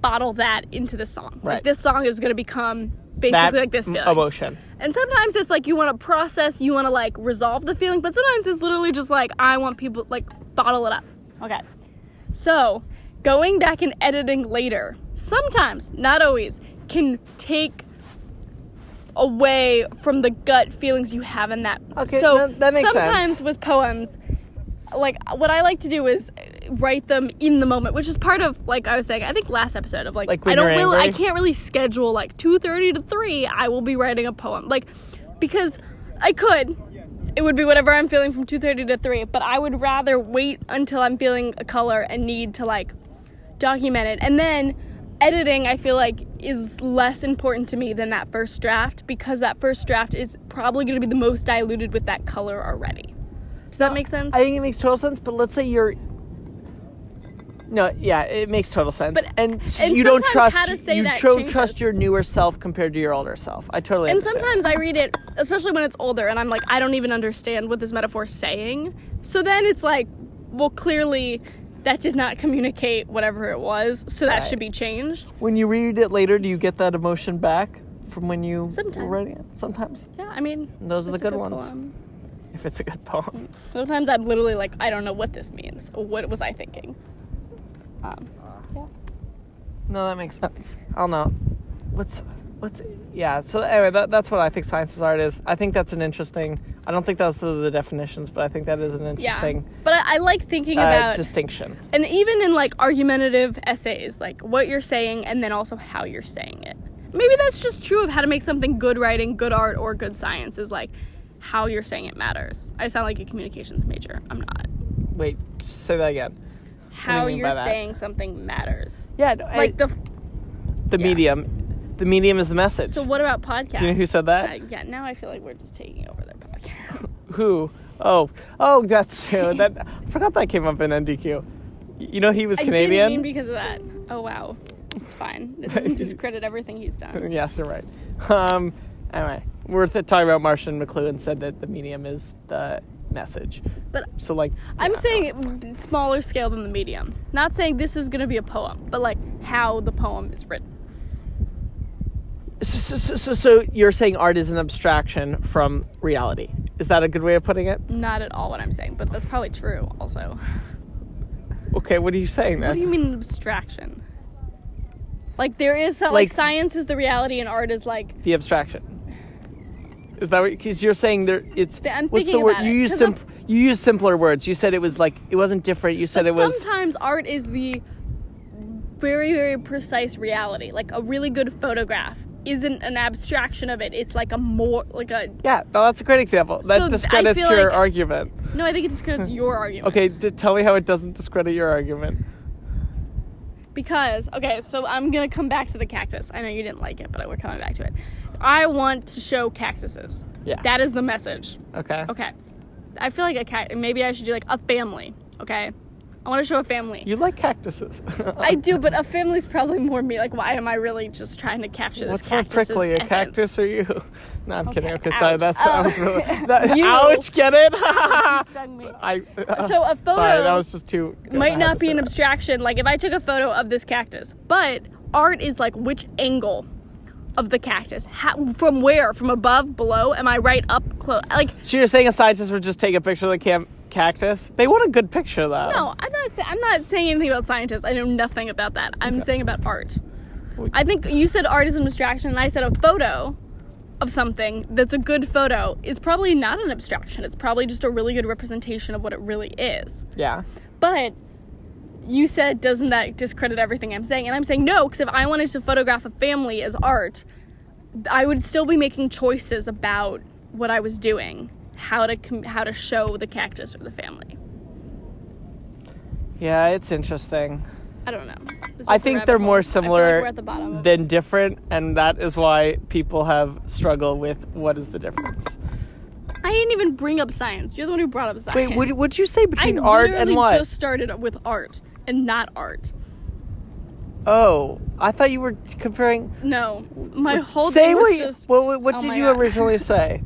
bottle that into this song? Right. Like this song is going to become basically that like this feeling. emotion. And sometimes it's like you want to process, you want to like resolve the feeling, but sometimes it's literally just like I want people like bottle it up. Okay. So, going back and editing later, sometimes, not always, can take away from the gut feelings you have in that. Okay, so that- that makes sometimes sense. with poems, like what I like to do is write them in the moment, which is part of like I was saying. I think last episode of like, Like I don't really, I can't really schedule like two thirty to three. I will be writing a poem, like because I could. It would be whatever I'm feeling from two thirty to three, but I would rather wait until I'm feeling a color and need to like document it, and then editing. I feel like is less important to me than that first draft because that first draft is probably going to be the most diluted with that color already. Does that make sense? I think it makes total sense, but let's say you're. No, yeah, it makes total sense. But- and, and you don't trust how to say you that don't trust your newer self compared to your older self. I totally and understand. sometimes I read it, especially when it's older, and I'm like, I don't even understand what this metaphor is saying. So then it's like, well, clearly that did not communicate whatever it was, so that Right. should be changed. when you read it later, do you get that emotion back from when you Sometimes. were writing it? Sometimes. Yeah, I mean, And those are the a good, ones. poem. If it's a good poem. Sometimes I'm literally like, I don't know what this means. What was I thinking? Um, yeah. No, that makes sense. I don't know. What's what's yeah. So anyway, that, that's what I think science is art is. I think that's an interesting. I don't think those are the definitions, but I think that is an interesting. Yeah. But I, I like thinking uh, about, distinction. and even in like argumentative essays, like what you're saying and then also how you're saying it. Maybe that's just true of how to make something good writing, good art, or good science is like how you're saying it matters. I sound like a communications major. I'm not. Wait, say that again. How mean you're saying something matters. Yeah, no, Like I- the. the yeah. medium. The medium is the message. So what about podcasts? Do you know who said that? Uh, yeah. Now I feel like we're just taking over their podcast. Who? Oh, oh, that's true. that I forgot that came up in NDQ. You know he was I Canadian. didn't mean because of that. Oh wow, it's fine. It doesn't discredit everything he's done. yes, you're right. Um, anyway, we're talking about Marshall McLuhan said that the medium is the message. But So like, I'm yeah. saying smaller scale than the medium. Not saying this is gonna be a poem, but like how the poem is written. So, so, so, so you're saying art is an abstraction from reality. Is that a good way of putting it? Not at all what I'm saying, but that's probably true. Also, Okay, what are you saying then? what do you mean abstraction? Like there is some, Like- like science is the reality and art is like the abstraction. Is that what? Because you're saying there, it's. I'm what's the word? You it, use simp- You use simpler words. You said it was like it wasn't different. You said it was. sometimes art is the very very precise reality. Like a really good photograph isn't an abstraction of it. It's like a more like a Yeah, no, that's a great example. That So, discredits your like- argument. no. I think it discredits hmm. your argument. Okay, d- tell me how it doesn't discredit your argument. Because okay, so I'm gonna come back to the cactus. I know you didn't like it, but we're coming back to it. I want to show cactuses. Yeah. That is the message. Okay. Okay. I feel like a cat. Maybe I should do like a family. Okay. I want to show a family. You like cactuses. I do, but a family's probably more me. Like, why am I really just trying to capture this cactus? What's more prickly, a cactus or you? No, I'm kidding. Okay, Okay, sorry. That's that Oh. was really. That, You. ouch! Get it? You stung me. I. So a Sorry, photo that was just too. good. Might not to be an that. abstraction. Like if I took a photo of this cactus, but art is like which angle of the cactus? How, from where? From above, below? Am I right up close? Like So you're saying a scientist would just take a picture of the cam- cactus? They want a good picture, though. no, I'm not. Sa- I'm not saying anything about scientists. I know nothing about that. I'm saying about art. I think you said art is an abstraction, and I said a photo of something that's a good photo is probably not an abstraction. It's probably just a really good representation of what it really is. Yeah. But you said, doesn't that discredit everything I'm saying? And I'm saying no, because if I wanted to photograph a family as art, I would still be making choices about what I was doing, how to com- how to show the cactus or the family. Yeah, it's interesting. I don't know. I think they're hole. more I feel like similar the than different, and that is why people have struggled with what is the difference. I didn't even bring up science. You're the one who brought up science. Wait, what would you say I between art and what? just started with art and not art. Oh, I thought you were comparing. No, my whole say thing was what, just. what, what, what oh did you God. originally say?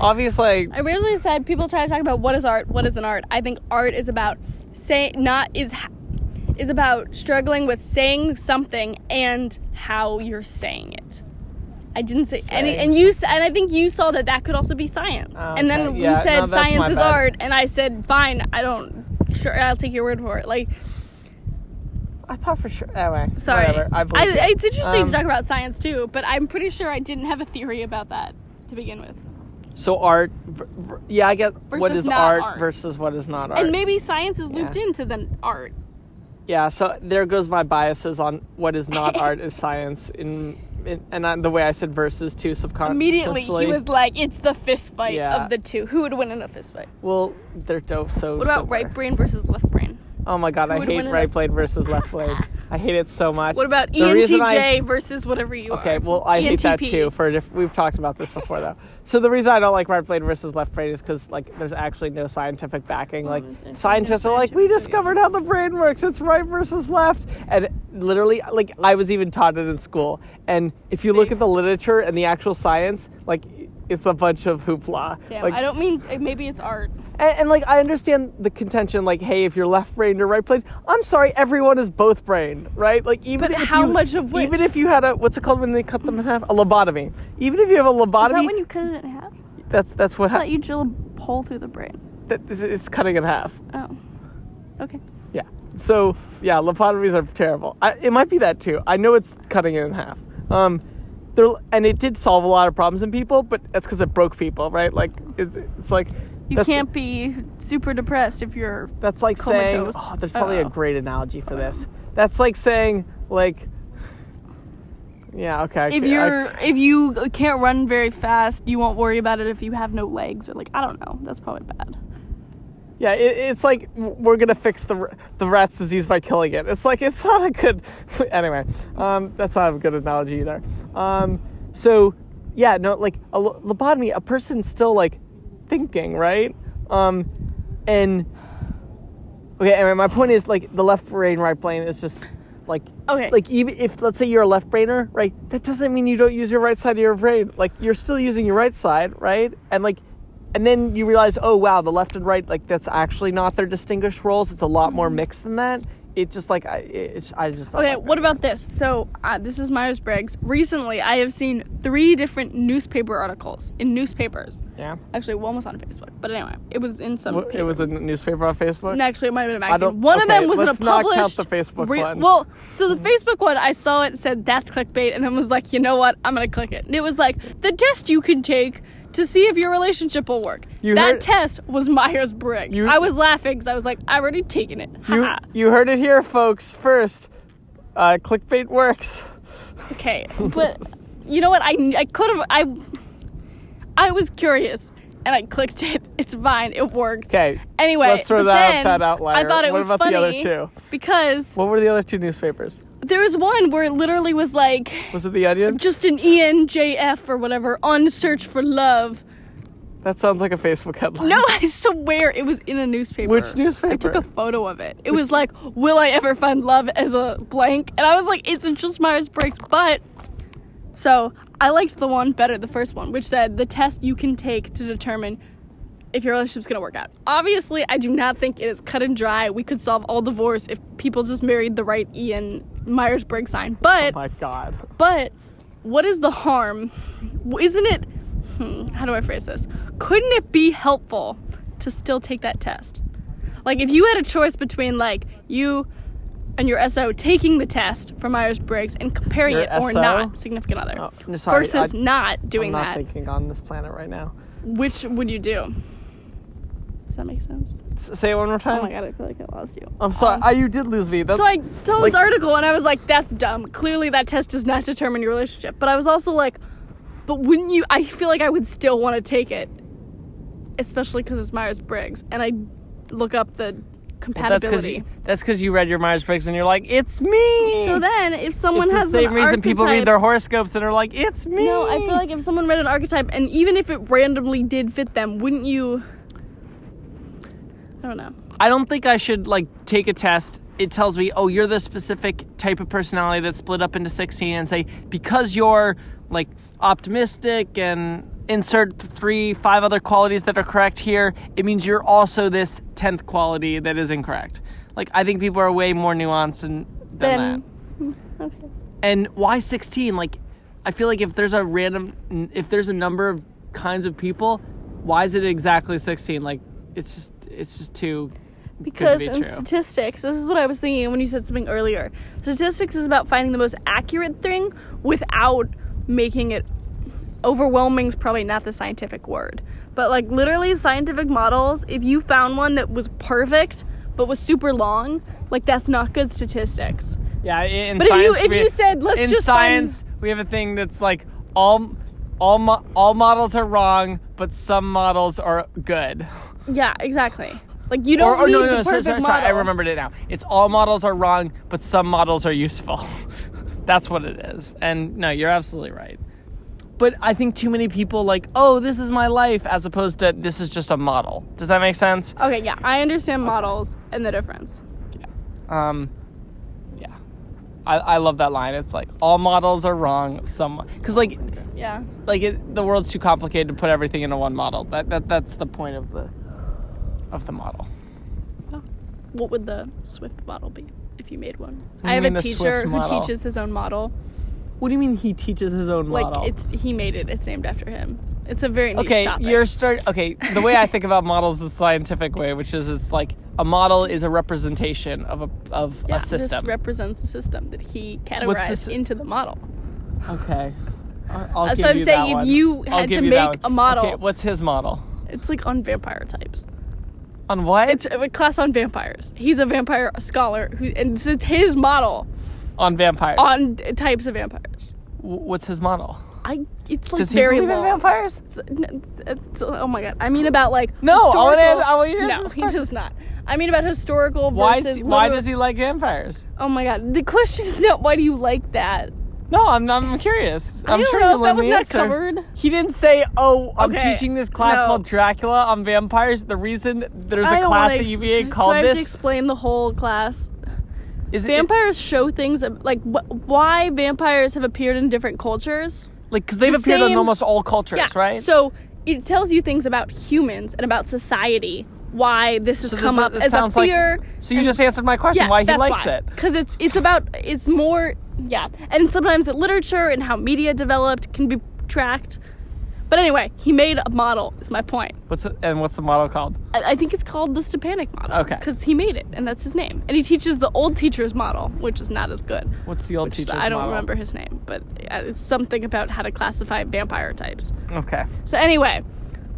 Obviously, I originally said people try to talk about what is art, what is an art. I think art is about say not is is about struggling with saying something and how you're saying it. I didn't say any, and you and I think you saw that that could also be science. Oh, And then okay. you Yeah, no, said that's science is bad. art, and I said fine. I don't. Sure, I'll take your word for it. Like, I thought for sure. Anyway, sorry, whatever. I, you. it's interesting Um, to talk about science too, but I'm pretty sure I didn't have a theory about that to begin with. So art, yeah, I get what is art, art. versus what is not art. And maybe science is looped Yeah. into the art. yeah, so there goes my biases on what is not art is science. In, in and I, the way I said versus too subconsciously. Immediately, he was like, "It's the fist fight Yeah. of the two. Who would win in a fist fight? well, they're dope. So What about right brain versus left brain? Oh my god, I hate right a- blade versus left blade. I hate it so much. What about The reason I- ENTJ versus whatever you are? Okay, well, I hate that too. For a diff- we've talked about this before, though. So the reason I don't like right blade versus left brain is because like there's actually no scientific backing. Like mm, there's scientists are like, we discovered how the brain works. It's right versus left, and literally, like I was even taught it in school. And if you look at the literature and the actual science, like it's a bunch of hoopla. Damn, like, I don't mean maybe it's art. and, and like I understand the contention, like, hey, if you're left brained or right brained, I'm sorry, everyone is both brained, right? Like even But if how you, much of which? even if you had a what's it called when they cut them in half? A lobotomy. Even if you have a lobotomy, Is that when you cut it in half? that's that's what I thought you drill a hole through the brain. That, it's cutting in half. Oh, okay. Yeah. So yeah, lobotomies are terrible. I, it might be that too. I know it's cutting it in half. Um, there and it did solve a lot of problems in people, but that's because it broke people, right? Like it's, it's like You can't be super depressed if you're. That's like saying, oh, there's probably a Uh-oh. great analogy for this. That's like saying, like, yeah, okay. If you're if you can't run very fast, you won't worry about it if you have no legs or like I don't know. That's probably bad. Yeah, it, it's like we're gonna fix the the rat's disease by killing it. It's like it's not a good. anyway, um, that's not a good analogy either. Um, so yeah, no, like a lo- lobotomy, a person's still like thinking, right? Um, and okay, anyway, my point is like the left brain, right brain is just like Okay. like even if let's say you're a left brainer, right? That doesn't mean you don't use your right side of your brain. Like you're still using your right side, right? And like and then you realize, oh wow, the left and right, like that's actually not their distinguished roles. It's a lot more mixed than that. It just like I, it's, I just Okay, like what about this? So, uh, this is Myers Briggs. Recently, I have seen three different newspaper articles in newspapers. yeah? Actually, one was on Facebook, but anyway, it was in some. It was a newspaper on Facebook. And actually, it might have been a I magazine. One of okay, them was in a let's not count the Facebook re- one. Well, so the Facebook one, I saw it said that's clickbait, and then was like, you know what? I'm gonna click it. And it was like the test you can take to see if your relationship will work. You that heard- test was Myers Briggs. I was laughing because I was like, I've already taken it. You you heard it here, folks. First, uh, clickbait works. Okay, but you know what? I I could have I I was curious and I clicked it. It's fine. It worked. Okay. Anyway, Let's throw that, then that outlier. I thought it what was about funny the other two? because What were the other two newspapers? there was one where it literally was like Was it the Onion? just an ENJF or whatever on search for love. That sounds like a Facebook headline. No, I swear it was in a newspaper. Which newspaper? I took a photo of it. It was like, "Will I ever find love as a blank?" And I was like, "It's just Myers Briggs." But so I liked the one better, the first one, which said the test you can take to determine if your relationship's gonna work out. Obviously, I do not think it is cut and dry. We could solve all divorce if people just married the right Ian Myers Briggs sign. But Oh my god. but what is the harm? Isn't it? Hmm, how do I phrase this? Couldn't it be helpful to still take that test? Like if you had a choice between like you, and your SO taking the test for Myers Briggs and comparing Your it or SO? not, significant other, Oh, no, sorry, versus I- not doing I'm not that, thinking on this planet right now. which would you do? Does that make sense? S- say it one more time. Oh my god, I feel like I lost you. I'm sorry. Um, I, you did lose me. That's, So I saw like- this article and I was like, that's dumb. Clearly, that test does not determine your relationship. But I was also like, but wouldn't you? I feel like I would still want to take it, especially because it's Myers Briggs. And I look up the compatibility. you, that's because you read your Myers Briggs and you're like, it's me. so then, if someone it's has the same reason people read their horoscopes and are like, it's me. No, I feel like if someone read an archetype and even if it randomly did fit them, wouldn't you? I don't know. I don't think I should like take a test. It tells me, oh, you're the specific type of personality that's split up into 16, and say because you're like optimistic and insert three, five other qualities that are correct here, it means you're also this 10th quality that is incorrect. Like I think people are way more nuanced than, than Then, that. Hmm, okay. And why 16? Like, I feel like if there's a random, if there's a number of kinds of people, why is it exactly 16? Like, it's just, it's just too. Because be in true. statistics, this is what I was thinking when you said something earlier. Statistics is about finding the most accurate thing without making it overwhelming is probably not the scientific word. But like literally scientific models, if you found one that was perfect but was super long, like that's not good statistics. Yeah, in But if you- science, if we- you said, let's in just find- science, we have a thing that's like all, all, mo- all models are wrong, but some models are good. Yeah, exactly. Like you don't oh, Or, or need no, no, no, sorry, perfect sorry, sorry, I remembered it now. It's all models are wrong, but some models are useful. That's what it is. And no, you're absolutely right. But I think too many people like, oh, this is my life, as opposed to this is just a model. Does that make sense? Okay, yeah, I understand models and the difference. Yeah. Um, yeah. I, I love that line. It's like all models are wrong. Some because like Yeah. like it, the world's too complicated to put everything into one model. That that that's the point of the of the model. What would the Swift model be if you made one? do I have a teacher who teaches his own model. What do you mean he teaches his own Like model? it's he made it. It's named after him. It's a very niche okay, topic. you're start. Okay, the way I think about models the scientific way, which is it's like a model is a representation of a of yeah, a system. This represents a system that he categorized into the model. okay. I'll, I'll That's give what I'm saying, if one. you had to you make a model- Okay, what's his model? It's like on vampire types. On what? It's a class on vampires. He's a vampire scholar who, and it's his model on vampires. on types of vampires. W- what's his model? I. It's like Does he very believe in vampires? It's- it's- oh my god! I mean about like No, I wanna historical- I want you to no, this he does not. I mean about historical Why is he, why does he like vampires? Oh my god! The question is not why do you like that? No, I'm I'm curious. I I'm don't sure know that was not answer. covered. He didn't say, "Oh, I'm Okay, teaching this class no. called Dracula on vampires." The reason there's I a class at ex- UVA do called I have to explain the whole class. Is it Vampires show things like wh- why vampires have appeared in different cultures. like because they've the appeared in almost all cultures, Yeah. right? So it tells you things about humans and about society. Why this has So come up as a sounds like- fear. so you and- just answered my question. yeah, why he likes why. it? Because it's it's about it's more yeah, and sometimes the literature and how media developed can be tracked. But anyway, he made a model. Is my point. What's it, and what's the model called? I, I think it's called the Stepanek model. Okay. Because he made it, and that's his name. And he teaches the old teacher's model, which is not as good. What's the old is- teacher's I don't model? remember his name, but uh, it's something about how to classify vampire types. Okay. So anyway,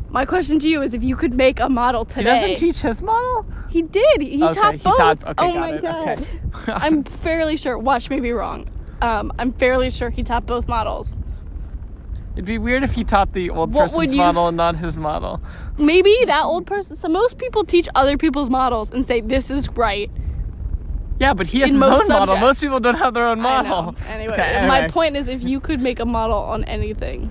my question to you is: if you could make a model He today, doesn't teach his model. He did. He Okay, taught he both. taught- okay, oh my it, god. okay. I'm fairly sure. Watch me be wrong. Um, I'm fairly sure he taught both models. It'd be weird if he taught the old What person's you- model and not his model. Maybe that old person. So most people teach other people's models and say this is right. Yeah, but he has In his most own model. Most people don't have their own model. Anyway, Okay, my point is, if you could make a model on anything,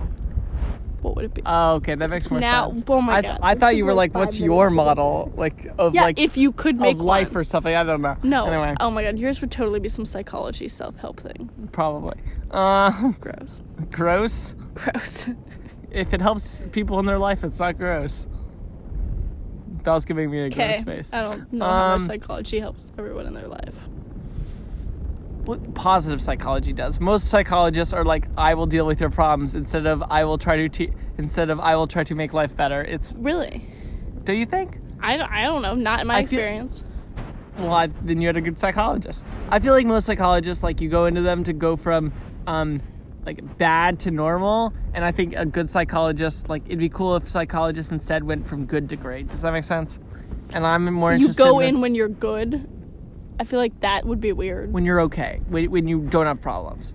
what would it be? Oh, okay, that makes more Now- sense. oh my I, God, I thought you were like what's your minutes to get model, like of yeah, like if you could make of life one. or something? I don't know. No. Anyway, Oh my god, yours would totally be some psychology self-help thing. probably. Uh, Gross. gross. Gross. If it helps people in their life, it's not gross. Belle's giving me a gross face. I don't know how much Um, psychology helps everyone in their life. what positive psychology does. Most psychologists are like, I will deal with your problems instead of I will try to te- instead of I will try to make life better. It's Really? do you think? I don't, I don't know. Not in my I feel- experience. well, I, then you had a good psychologist. I feel like most psychologists, like you go into them to go from, um, like bad to normal, and I think a good psychologist, like it'd be cool if psychologists instead went from good to great. Does that make sense? And I'm more You go in, in when you're good. I feel like that would be weird. when you're okay, when, when you don't have problems,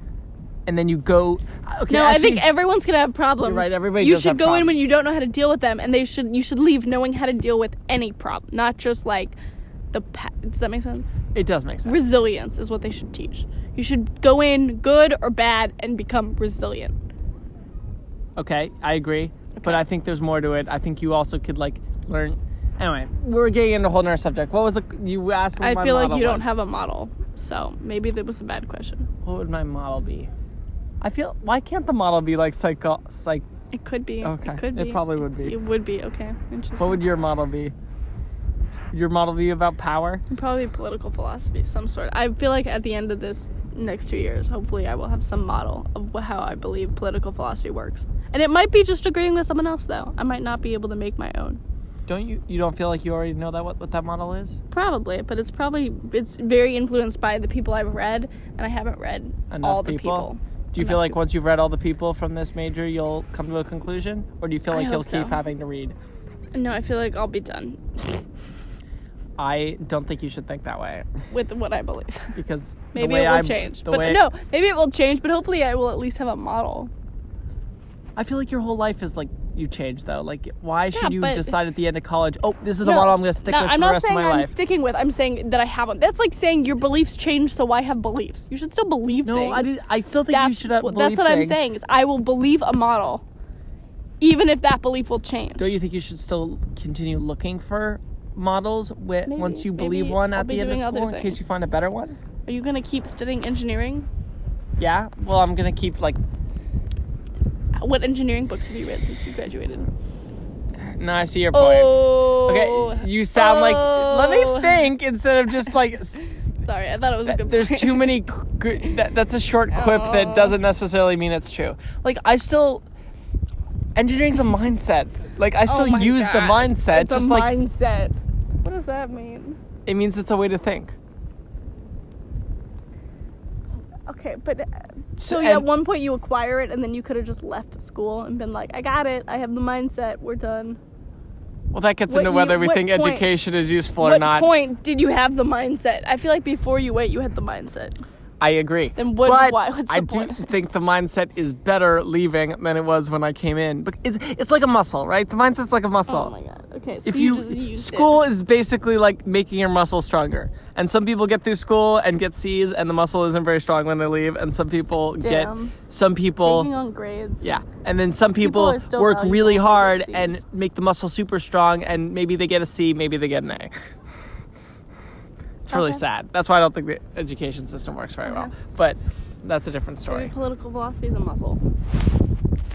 and then you go. Uh, okay, no, I think everyone's gonna have problems. right, everybody You should go in when you don't know how to deal with them, and they should. You should leave knowing how to deal with any problem, not just like the. Pa- Does that make sense? it does make sense. Resilience is what they should teach. You should go in good or bad and become resilient. Okay, I agree. But I think there's more to it. I think you also could like learn. Anyway, we're getting into a whole nother subject. What was the you asked? I feel like you don't have a model, so maybe that was a bad question. What would my model be? I feel. Why can't the model be like psycho? Psych. It could be. Okay, It could it probably would be. It would be. Okay. Interesting. What would your model be? Your model be about power? Probably political philosophy, some sort. I feel like at the end of this next two years, hopefully, I will have some model of how I believe political philosophy works. And it might be just agreeing with someone else, though. I might not be able to make my own. Don't you? You don't feel like you already know that what, what that model is? Probably, but it's probably it's very influenced by the people I've read, and I haven't read Enough all the people? people. Do you Enough feel like people. once you've read all the people from this major, you'll come to a conclusion, or do you feel like you'll so. keep having to read? No, I feel like I'll be done I don't think you should think that way with what I believe. because the maybe it will I'm- change, but way- no, maybe it will change. But hopefully, I will at least have a model. I feel like your whole life is like you change though. Like, why should Yeah, you decide at the end of college? Oh, this is the No, model I'm going to stick no, with I'm for the rest of saying my I'm life. sticking with. I'm saying that I haven't. That's like saying your beliefs change, so why have beliefs? You should still believe no, things. I did, I still think that's you should have well, that's what I'm saying. Is I will believe a model, even if that belief will change. Don't you think you should still continue looking for models with, Maybe- once you believe one I'll at the end of school in case you find a better one? Are you gonna keep studying engineering? Yeah. Well, I'm going to keep like. What engineering books have you read since you graduated? No, I see your point. Oh. Okay, you sound like. Let Oh. me think instead of just like. Sorry, I thought it was a good. there's too many qu- that, that's a short quip Oh. that doesn't necessarily mean it's true like i still engineering's a mindset like i Oh still use the God. mindset It's just a like mindset. What that mean? it means it's a way to think Okay, but uh, so And- at one point you acquire it, and then you could have just left school and been like, "I got it. I have the mindset. We're done." well that gets What into you- whether we think point- education is useful or what not point did you have the mindset? I feel like before you went, you had the mindset. I agree Then what- but why- what's i do point? think the mindset is better leaving than it was when i came in but it's, it's like a muscle right the mindset's like a muscle Oh my god. Okay, so if you, you, school it. is basically like making your muscle stronger and some people get through school and get c's and the muscle isn't very strong when they leave and some people Damn. get some people taking on grades. yeah and then some People people, work really if they get hard and make the muscle super strong and maybe they get a c maybe they get an a it's really Okay. sad that's why i don't think the education system works very well but that's a different Maybe story political philosophy is a muscle.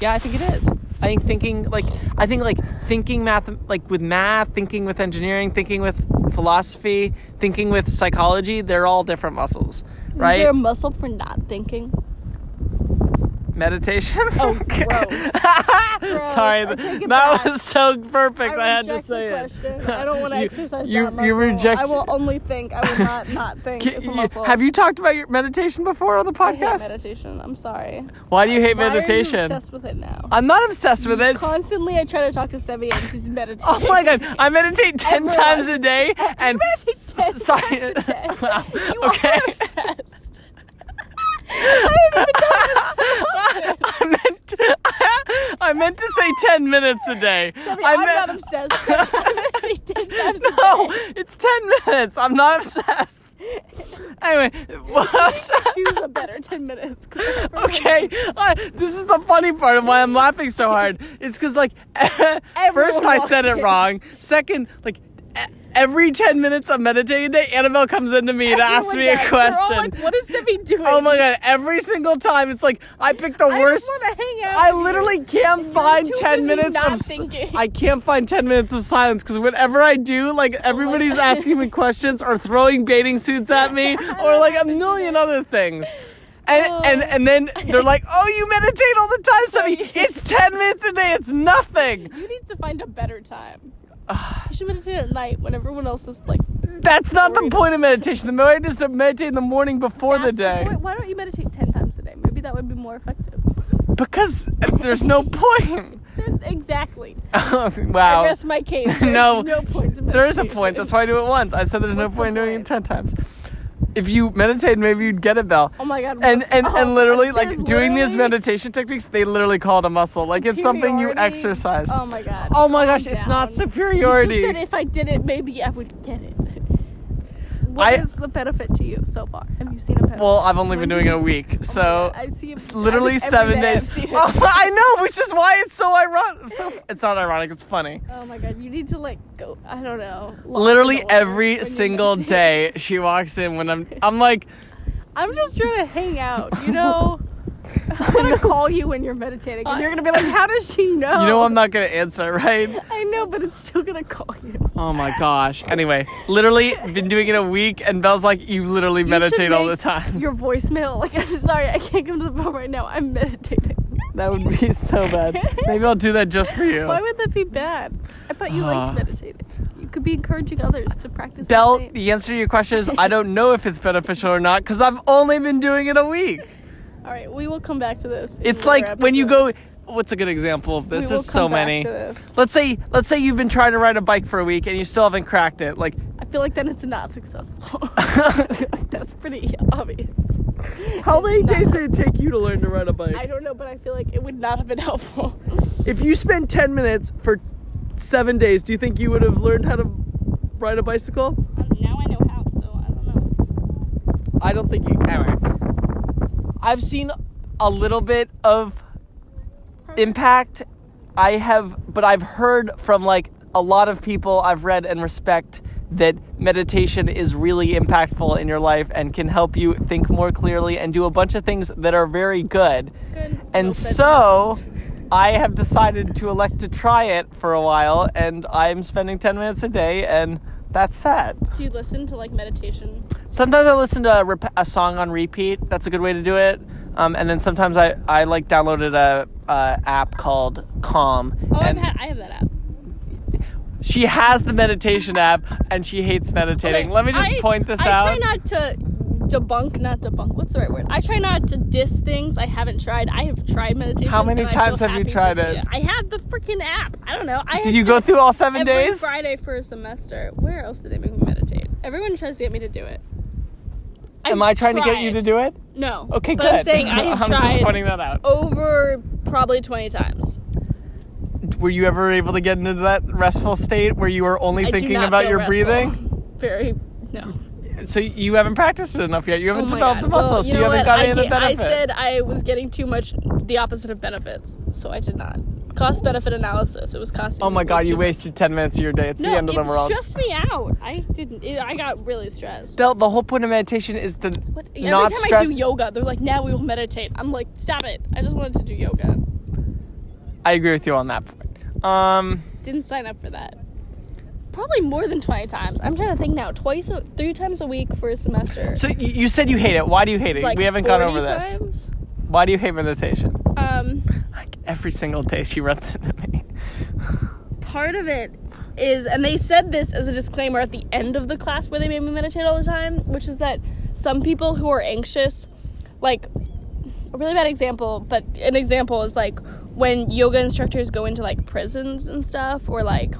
yeah, I think it is. I think thinking like I think like thinking math like with math, thinking with engineering, thinking with philosophy, thinking with psychology, they're all different muscles, right? Is there a muscle for not thinking? Meditation. Oh, gross. Sorry, I th- take it that back. was so perfect. I, had to say it. question. I don't want to exercise you, that muscle. You reject. I will only think. I will not not think. It's a muscle. have you talked about your meditation before on the I hate podcast? meditation. I'm sorry. Why do you hate Why meditation? Are you obsessed with it now? I'm not obsessed with it. Constantly, I try to talk to Sevi and he's meditating. Oh my god, I meditate 10 Everyone. times a day and meditate s- 10 sorry. times a day. You okay. are obsessed. I didn't even know I meant I meant to say 10 minutes a day. Sevi, I I'm meant not obsessed. 10 times a No, it's 10 minutes. I'm not obsessed. Anyway? Choose a better 10 minutes. 'cause I forgot. Okay, I, this is the funny part of why I'm laughing so hard. It's because, like, first I said it in. wrong. Second, like, every 10 minutes of meditating a day, Annabelle comes into me to ask Everyone me a does. All question. like, what is Sevi doing? Oh my god, every single time it's like I pick the I worst. just want to hang out. I literally can't You're find 10 minutes of thinking. I can't find 10 minutes of silence cuz whenever I do like oh everybody's God. asking me questions or throwing bathing suits at me or like a million other things. And, Oh. and and then they're like, "Oh, you meditate all the time, Sonny. It's 10 minutes a day. It's nothing." You need to find a better time. You should meditate at night when everyone else is like. That's not the point of meditation. The point is to meditate in the morning before the That's day. point. Why don't you meditate ten times a day? Maybe that would be more effective. Because there's no point. There- exactly. wow. I rest my case. There's No, no point to There is a meditation. point. That's why I do it once. I said there's What's no the point in doing it point? ten times. If you meditate, maybe you'd get it, Belle. Oh my god. And and oh, and literally, like doing these meditation techniques, they literally call it a muscle. Like it's something you exercise. Oh my god. Oh my gosh, it's not superiority. You just said if I did it, maybe I would get it. What is I- the benefit to you so far? Have you seen a benefit? Well, I've only When been doing it a week, Oh so God, I see it's every- literally seven day days. Oh, I know, which is why it's so ironic. So it's not ironic. It's funny. Oh my god, you need to like go. I don't know. Literally every single day, she walks in when I'm. I'm like, I'm just trying to hang out, you know. I'm gonna call you when you're meditating, and you're gonna be like, "How does she know?" you know, I'm not gonna answer, right? I know, but it's still gonna call you. Oh my gosh. Anyway, literally been doing it a week, and Belle's like, you literally You meditate all the make time. Your voicemail, like, I'm sorry, I can't come to the phone right now. I'm meditating. That would be so bad. Maybe I'll do that just for you. Why would that be bad? I thought you Uh. liked meditating. You could be encouraging others to practice. the Belle, same. the answer to your question is I don't know if it's beneficial or not because I've only been doing it a week. All right, we will come back to this. It's like when you go. What's a good example of this? We will There's so many. to this. Let's say let's say you've been trying to ride a bike for a week and you still haven't cracked it. Like I feel like then it's not successful. That's pretty obvious. how many It's days did it take you to learn to ride a bike? I don't know, but I feel like it would not have been helpful. If you spend 10 minutes for 7 days, do you think you would have learned how to ride a bicycle? Um, now I know how, so I don't know. I don't think you anyway. I've seen a little bit of impact. I have but I've heard from like a lot of people I've read and respect that meditation is really impactful in your life and can help you think more clearly and do a bunch of things that are very good. Good. And so I have decided to elect to try it for a while and I'm spending 10 minutes a day and that's that. do you listen to like meditation? Sometimes I listen to a, rep- a song on repeat. That's a good way to do it. Um, and then sometimes I, I like downloaded a, a app called Calm. Oh, and had, I have that app. she has the meditation app and she hates meditating. Okay, Let me just I- point this I out. I try not to debunk, not debunk. What's the right word? I try not to diss things I haven't tried. I have tried meditation. How many times have you tried see it? I have the freaking app. I don't know. I Did you go through all seven every days? Friday for a semester. Where else did they make me meditate? Everyone tries to get me to do it. Am I trying to get you to do it? No. Okay, but good. I'm saying I have I'm just pointing that out. over probably 20 times. Were you ever able to get into that restful state where you were only I thinking about your restful. breathing? Very no. So you haven't practiced it enough yet. You haven't Oh developed God. the muscle, Well, so you know haven't what? got I any of the I said I was getting too much the opposite of benefits, so I did not. Cost benefit analysis. It was costing. oh my god, you wasted 10 minutes of your day. It's No, the end of the it world. stressed me out. I didn't. It, I got really stressed. Belle, the whole point of meditation is to But every not time stress. I do yoga, they're like, "Now we will meditate." I'm like, "Stop it! I just wanted to do yoga. I agree with you on that point. Um, Didn't sign up for that." Probably more than 20 times. I'm trying to think now. Twice, three times a week for a semester. so you, said you hate it. Why do you hate It's it? like we haven't gone 40 over this. Why do you hate meditation? Um, Like every single day she runs into me. part of it is, and they said this as a disclaimer at the end of the class where they made me meditate all the time, which is that some people who are anxious, like a really bad example, but an example is like when yoga instructors go into like prisons and stuff, or like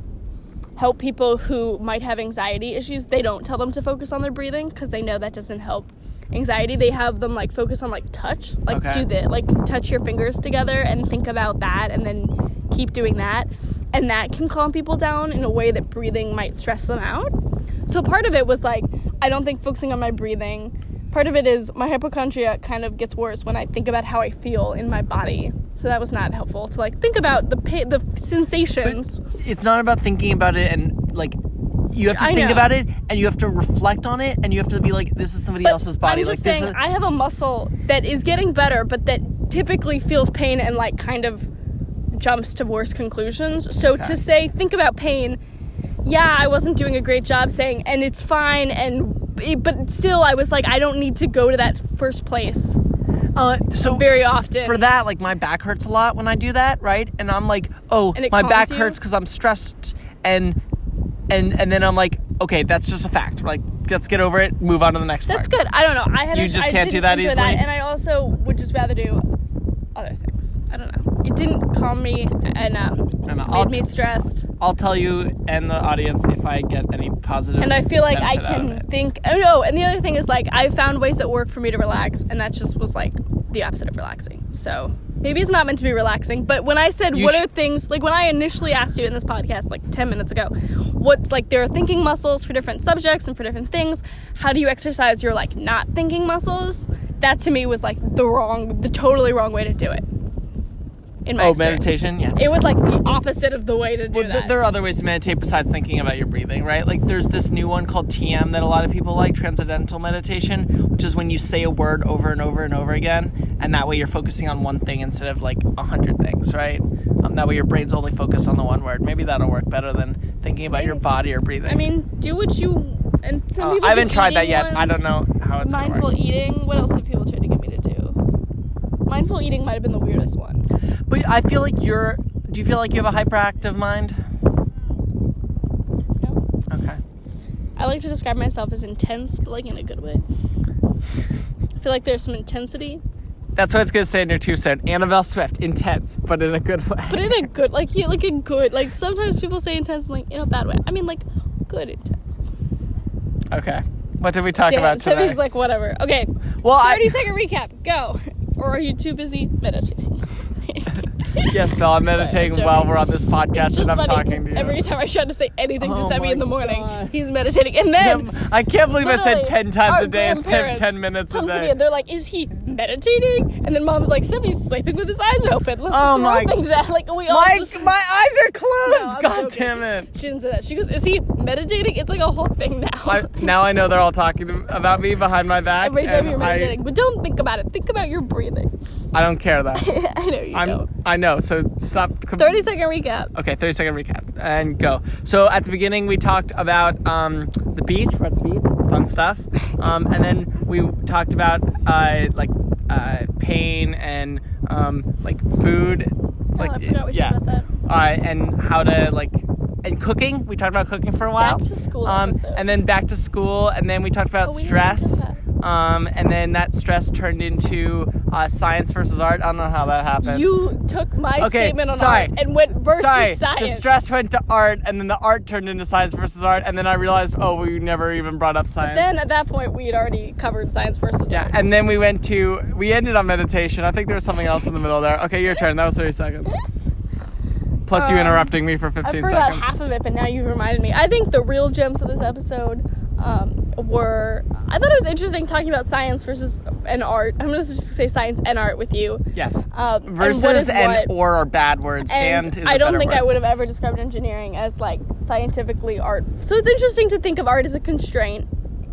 help people who might have anxiety issues, they don't tell them to focus on their breathing because they know that doesn't help anxiety. They have them like focus on like touch, like Okay. do the like touch your fingers together and think about that, and then keep doing that, and that can calm people down in a way that breathing might stress them out. So part of it was like I don't think focusing on my breathing. Part of it is my hypochondria kind of gets worse when I think about how I feel in my body. So that was not helpful to like think about the pa- the sensations. It's not about thinking about it and like you have to I think know. about it and you have to reflect on it and you have to be like this is somebody But else's body. I'm like just this saying, is I have a muscle that is getting better, but that typically feels pain and like kind of jumps to worse conclusions. So Okay. to say, think about pain. Yeah, I wasn't doing a great job saying, and it's fine, and but still, I was like, I don't need to go to that first place uh, so very often. for that like my back hurts a lot when i do that right and i'm like oh my back you? hurts because i'm stressed and and and then I'm like, okay, that's just a fact. We're Like, let's get over it, move on to the next That's part. good. I don't know. I had You a, just I can't do didn't that enjoy easily? and I also would just rather do other things. I don't know. It didn't calm me and um, And made I'll me stressed. I'll tell you and the audience if I get any positive. And I feel like I benefit out of can it. think. Oh no! And the other thing is like I found ways that work for me to relax, and that just was like the opposite of relaxing. So maybe it's not meant to be relaxing. But when I said You what sh- are things like when I initially asked you in this podcast like ten minutes ago, what's like there are thinking muscles for different subjects and for different things. How do you exercise your like not thinking muscles? That to me was like the wrong, the totally wrong way to do it. In my Oh, experience. meditation, yeah. It was like the opposite of the way to do Well, that. there are other ways to meditate besides thinking about your breathing, right? Like there's this new one called TM that a lot of people like, transcendental meditation, which is when you say a word over and over and over again, and that way you're focusing on one thing instead of like a hundred things, right? Um, that way your brain's only focused on the one word. Maybe that'll work better than thinking about your body or breathing. I mean, do what you and some Uh, people. I haven't tried that yet. I don't know how it's Mindful work. eating. What else have people tried to get me to do? Mindful eating might have been the weirdest one. But I feel like you're. Do you feel like you have a hyperactive mind? No. Okay. I like to describe myself as intense, but like in a good way. I feel like there's some intensity, That's what it's gonna say in your tombstone. Annabelle Swift, intense, but in a good way. but in a good, like you, like a good, like sometimes people say intense, like in a bad way. I mean, like good intense. okay. What did we talk Damn, about today? Timmy's like whatever. Okay, well, I, thirty second recap. Go. Or are you too busy meditating? Yes, Bill, I'm meditating joking. while we're on this podcast and I'm talking to you. every time I try to say anything to Oh Semi in the morning, God. he's meditating. And then I can't believe I said 10 times a day instead of 10 minutes a come to me and they're like, "Is he meditating?" And then Mom's like, "Semi's sleeping with his eyes open." Let's Oh my- things at like we all My, just. my eyes are closed! I'm God joking. damn it. She didn't say that. She goes, "Is he meditating?" It's like a whole thing now. I, now I know they're all talking to, about me behind my back. Every time you're I- meditating, but don't think about it. Think about your breathing. I, don't care though. I know you I'm, don't. I know, so stop. com- Thirty second recap. Okay, 30 second recap and go. So at the beginning, we talked about um, the beach, we're at the beach, fun stuff. Um, and then we talked about uh, like uh, pain and um, like food. Like, oh, I forgot we yeah. talked about that. Uh, and how to like, and cooking. We talked about cooking for a while. Back to school Um, episode. and then back to school, and then we talked about Oh, stress. Um, and then that stress turned into uh, science versus art. I don't know how that happened. You took my Okay, statement on sorry. art and went versus Sorry, science. the stress went to art, and then the art turned into science versus art, and then I realized, oh, we never even brought up science. Then at that point, we had already covered science versus yeah, art. and then we went to, we ended on meditation. I think there was something else in the middle there. Okay, your turn. That was 30 seconds. Plus you Um, interrupting me for fifteen I 15 forgot seconds. half of it, but now you've reminded me. I think the real gems of this episode um, were. I thought it was interesting talking about science versus and art. I'm just just say science and art with you. yes. Um, and Versus is and, what. or are bad words. And, and is I don't think I would have ever described engineering as like scientifically art. So it's interesting to think of art as a constraint.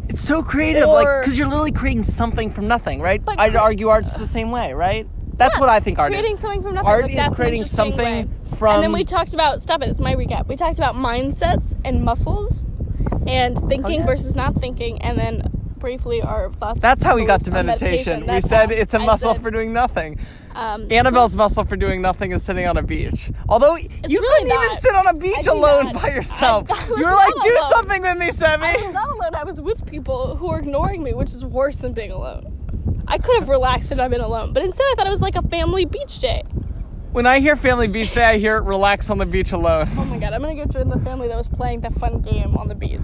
It's so creative, like because you're literally creating something from nothing, right? But I'd cre- argue art's the same way, right? That's Yeah, what I think art creating is. something from nothing. Art like, is creating something way. from. and then we talked about stop it. It's my recap. We talked about mindsets and muscles, and thinking yeah. versus not thinking, and then briefly our thoughts. That's how we got to on meditation. We said it's a I muscle said, for doing nothing. Um, Annabelle's muscle for doing nothing is sitting on a beach. Although you really couldn't even sit on a beach alone not. by yourself. You were like, not do something with me, I was Sammy. not alone. I was with people who were ignoring me, which is worse than being alone. I could have relaxed had I been alone, but instead I thought it was like a family beach day. When I hear family beach day, I hear relax on the beach alone. Oh my god, I'm gonna go join the family that was playing that fun game on the beach.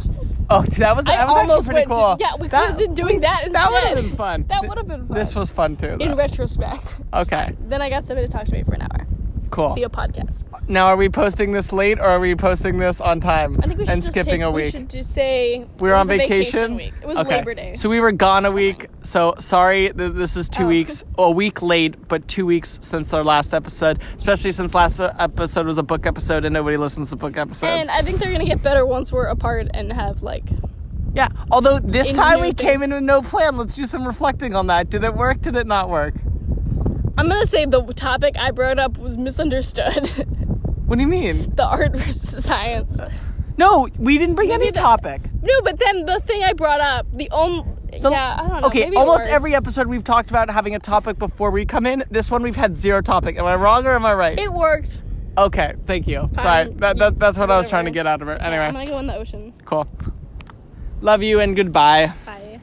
Oh, that was I that was actually pretty went cool. to, yeah, we could have been doing that instead. That would have been fun. That would have been fun. This was fun too. in retrospect. Okay, Then I got somebody to talk to me for an hour cool. via podcast. Now, are we posting this late or are we posting this on time I think we should and just skipping take, a We week? should just say We it were was on a vacation. week. It was Okay. Labor Day. So we were gone a week. So sorry, th- this is two Oh. weeks, a week late, but two weeks since our last episode. Especially since last episode was a book episode, and nobody listens to book episodes. and I think they're gonna get better once we're apart and have like. yeah. Although this In time new we came in with no plan. Let's do some reflecting on that. Did it work? Did it not work? I'm gonna say the topic I brought up was misunderstood. What do you mean? the art versus science. No, we didn't bring Maybe any the- topic. No, but then the thing I brought up, the only. The- yeah, I don't know. Okay, maybe it almost works. every episode we've talked about having a topic before we come in. This one we've had zero topic. Am I wrong or am I right? It worked. Okay, thank you. Sorry, Fine. that, that that's what I was trying to Whatever. get out of her. I'm Anyway, gonna go in the ocean. cool. Love you and goodbye. Bye.